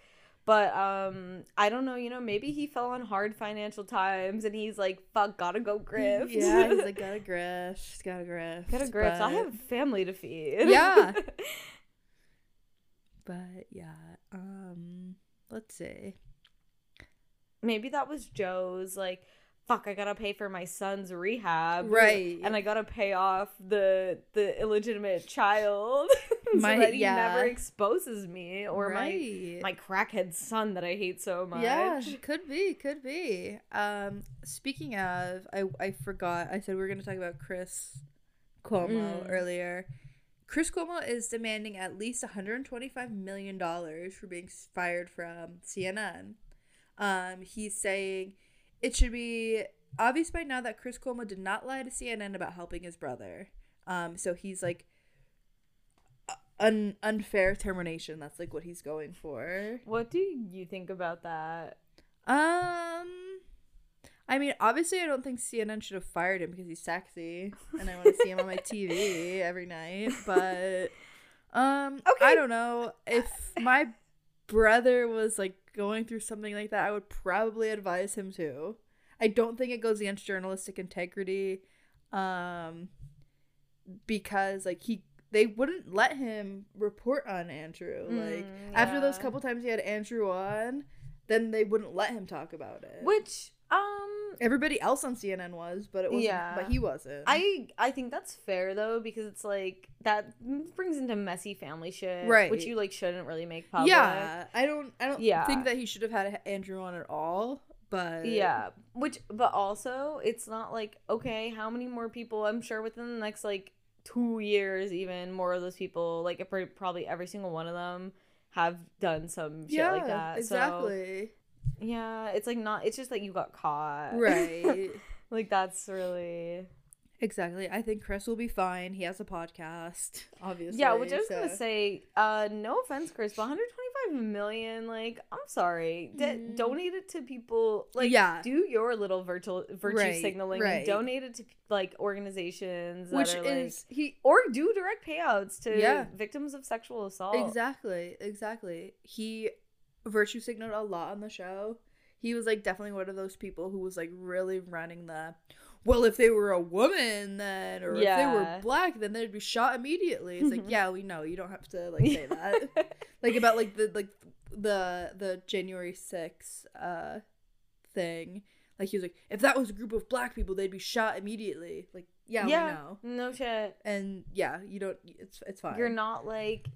But um, I don't know. You know, maybe he fell on hard financial times, and he's like, "Fuck, gotta go grift."
yeah, he's like gotta [LAUGHS] grift, gotta grift,
gotta grift. I have family to feed.
Yeah. [LAUGHS] But yeah, um, let's see.
maybe that was Joe's like. Fuck! I gotta pay for my son's rehab,
Right.
And I gotta pay off the the illegitimate child, [LAUGHS] [LAUGHS] so
My-
that he
yeah.
never exposes me or my my crackhead son that I hate so much.
Yeah, could be, could be. Um, speaking of, I I forgot. I said we were gonna talk about Chris Cuomo
Mm.
earlier. Chris Cuomo is demanding at least 125 million dollars for being fired from CNN. Um, he's saying it should be obvious by now that Chris Cuomo did not lie to CNN about helping his brother. Um, so he's like un- unfair termination. That's like what he's going for.
What do you think about that?
Um, I mean, obviously, I don't think CNN should have fired him because he's sexy, and I want to see him on my TV [LAUGHS] every night. But, um,
Okay.
I don't know if my brother was like going through something like that. I would probably advise him to. I don't think it goes against journalistic integrity, um, because like he. They wouldn't let him report on Andrew. Like
Mm,
after those couple times he had Andrew on, then they wouldn't let him talk about it.
Which um
Everybody else on CNN was, but it wasn't.
Yeah.
But he wasn't.
I I think that's fair though because it's like that brings into messy family shit,
Right.
Which you like shouldn't really make public.
yeah, I don't. I don't
Yeah.
think that he should have had Andrew on at all. But
Yeah, which but also it's not like okay, how many more people? I'm sure within the next like two years, even more of those people, like if probably every single one of them, have done some shit
yeah,
like that. So, yeah, it's like not. It's just like you got caught,
right. [LAUGHS]
like that's really
Exactly. I think Chris will be fine. He has a podcast, obviously. [LAUGHS]
Yeah, which I was
so-
gonna say, uh, no offense, Chris, but 125 million, like, I'm sorry, D-
Mm.
donate it to people, like,
Yeah.
do your little virtual virtue
Right,
signaling
right.
and donate it to like organizations that
Which
are,
is
like,
he
or do direct payouts to
Yeah.
victims of sexual assault.
Exactly, exactly. He virtue signaled a lot on the show. He was like definitely one of those people who was like really running the well, if they were a woman then or if they were black, then they'd be shot immediately. It's like, [LAUGHS] yeah, we know. You don't have to like say that. [LAUGHS] like about like the like the the January 6th uh thing. Like he was like, if that was a group of black people, they'd be shot immediately. Like, yeah,
yeah,
we know.
no shit.
And yeah, you don't it's it's fine.
You're not like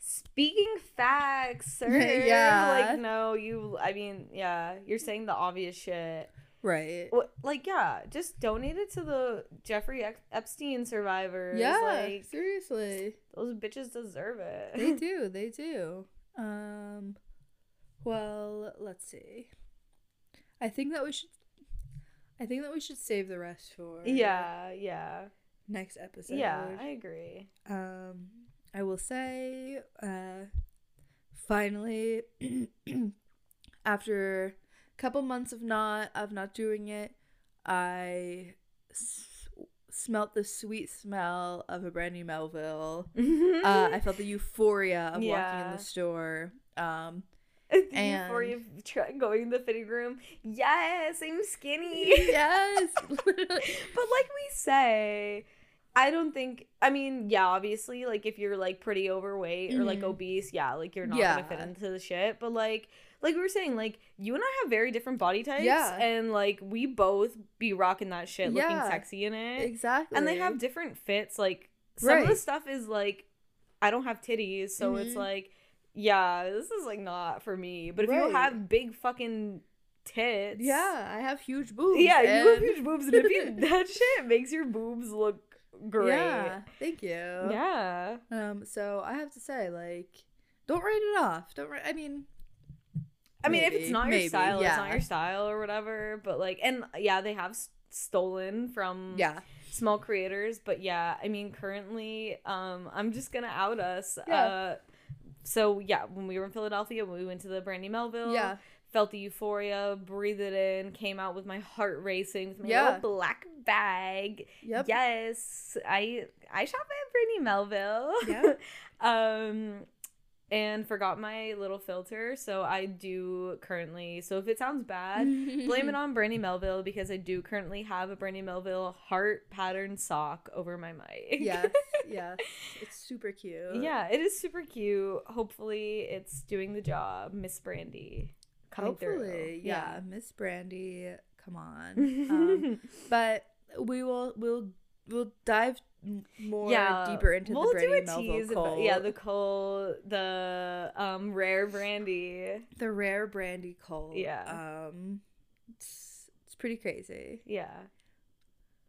speaking facts, [LAUGHS] sir.
Yeah.
like no, you. I mean, yeah, you're saying the obvious shit.
Right.
Like, yeah, just donate it to the Jeffrey Epstein survivors.
Yeah,
like
seriously.
those bitches deserve it.
They [LAUGHS] do, they do. Um well, let's see. I think that we should I think that we should save the rest for
yeah, yeah,
next episode.
yeah. I agree.
Um I will say uh finally [CLEARS THROAT] after couple months of not of not doing it, I s- smelt the sweet smell of a brand new Melville. [LAUGHS] uh, I felt the euphoria of walking in the store. Um, [LAUGHS]
Before
and-
you try going in the fitting room, yes, I'm skinny. [LAUGHS]
yes,
but like we say i don't think i mean yeah obviously like if you're like pretty overweight or like
Mhm.
obese yeah like you're not gonna fit into the shit but like like we were saying like you and i have very different body types
Yeah.
and like we both be rocking that shit looking sexy in it
exactly.
and they have different fits like some of the stuff is like i don't have titties so it's
Mhm.
like yeah this is like not for me but if you have big fucking tits
yeah, I have huge boobs.
yeah, you have huge boobs, and if you, [LAUGHS] that shit makes your boobs look great.
Yeah, thank you.
Yeah.
Um, so I have to say, like, don't write it off. Don't write. I mean,
I mean, if it's
Maybe,
not your
maybe,
style, it's not your style or whatever. But like, and yeah, they have s- stolen from
yeah,
small creators. But yeah, I mean, currently, um, I'm just gonna out us.
Yeah.
Uh, so yeah, when we were in Philadelphia, we went to the Brandy Melville.
Yeah.
Felt the euphoria, breathed it in, came out with my heart racing with my
Yeah.
little black bag.
Yep.
Yes, I I shop at Brandy Melville.
Yeah. [LAUGHS]
um, and forgot my little filter, so I do currently. So if it sounds bad, blame it [LAUGHS] on Brandy Melville because I do currently have a Brandy Melville heart pattern sock over my mic.
yes, [LAUGHS] yes, it's super cute.
yeah, it is super cute. Hopefully, it's doing the job, Miss Brandy. Coming
Hopefully,
through.
yeah, Miss Brandy, come on. [LAUGHS] Um, but we will we'll we'll dive more deeper into
we'll
the Brandy
do a tease about, yeah, the Cole, the um rare brandy.
the rare Brandy Cole.
Yeah.
um, it's, it's pretty crazy.
Yeah,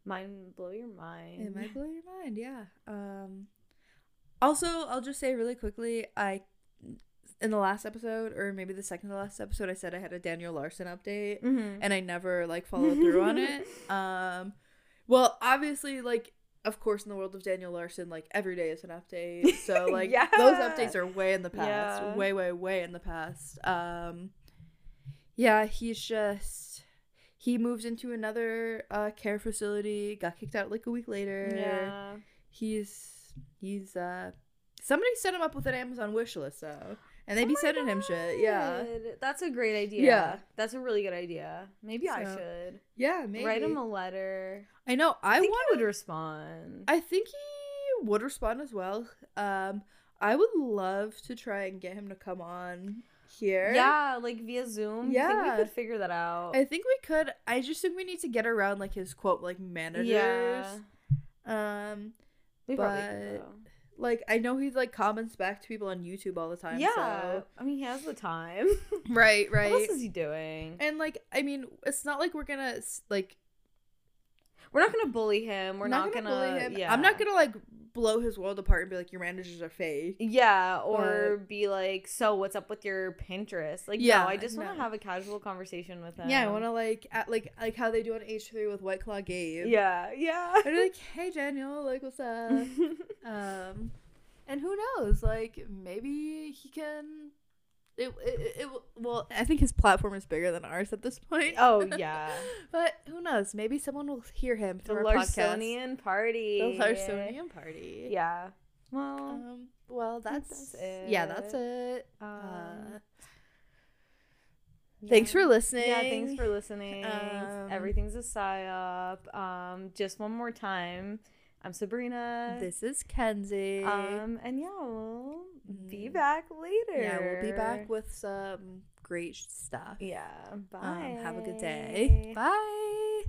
mind blow your mind.
It might blow your mind, yeah. Um, also, I'll just say really quickly, I in the last episode, or maybe the second to last episode, I said I had a Daniel Larson update,
Mhm.
and I never like followed through on it. [LAUGHS] Um, well, obviously, like. Of course, in the world of Daniel Larson, like every day is an update. [LAUGHS] So, like
Yeah.
those updates are way in the past,
Yeah.
way, way, way in the past. Um, yeah, he's just he moved into another uh, care facility, got kicked out like a week later.
Yeah.
He's he's uh somebody set him up with an Amazon wish list though. And they
Oh
be sending him shit. Yeah.
That's a great idea.
Yeah.
That's a really good idea. Maybe I should.
Yeah, maybe.
Write him a letter.
I know. I,
I he would respond.
I think he would respond as well. Um I would love to try and get him to come on here.
yeah, like via Zoom. Yeah. I think we could figure that out.
I think we could. I just think we need to get around like his quote like managers.
Yeah.
Um
We probably
but-. Like I know he like comments back to people on YouTube all the time.
Yeah.
So.
I mean, he has the time.
Right, [LAUGHS] right.
What else is he doing?
and like I mean, it's not like we're gonna like
We're not gonna bully him. We're not, gonna,
bully him.
Yeah.
I'm not gonna like blow his world apart and be like, your managers are fake.
Yeah, or be like, so what's up with your Pinterest? Like, yeah, no, I just want to
no.
have a casual conversation with him.
Yeah, I want to like at, like like how they do on H three with White Claw Gabe.
Yeah, yeah. [LAUGHS]
Be like, hey Daniel, like what's up? [LAUGHS] um, and who knows? Like maybe he can. It, it, it, will- well, I think his platform is bigger than ours at this point.
oh [LAUGHS] yeah,
but who knows? Maybe someone will hear him
the
through our podcast.
Larsonian party.
The Larsonian party.
Yeah. Well,
Um. Well, that's,
that's
Yeah, that's
it.
it.
Um,
uh, Thanks for listening.
Yeah, thanks for listening.
Um,
Everything's a psyop. Um, just one more time. I'm Sabrina.
This is Kenzie.
um, and yeah, we'll be
Mm.
back later.
yeah, we'll be back with some great stuff.
Yeah. Bye.
Um, have a good day. Bye.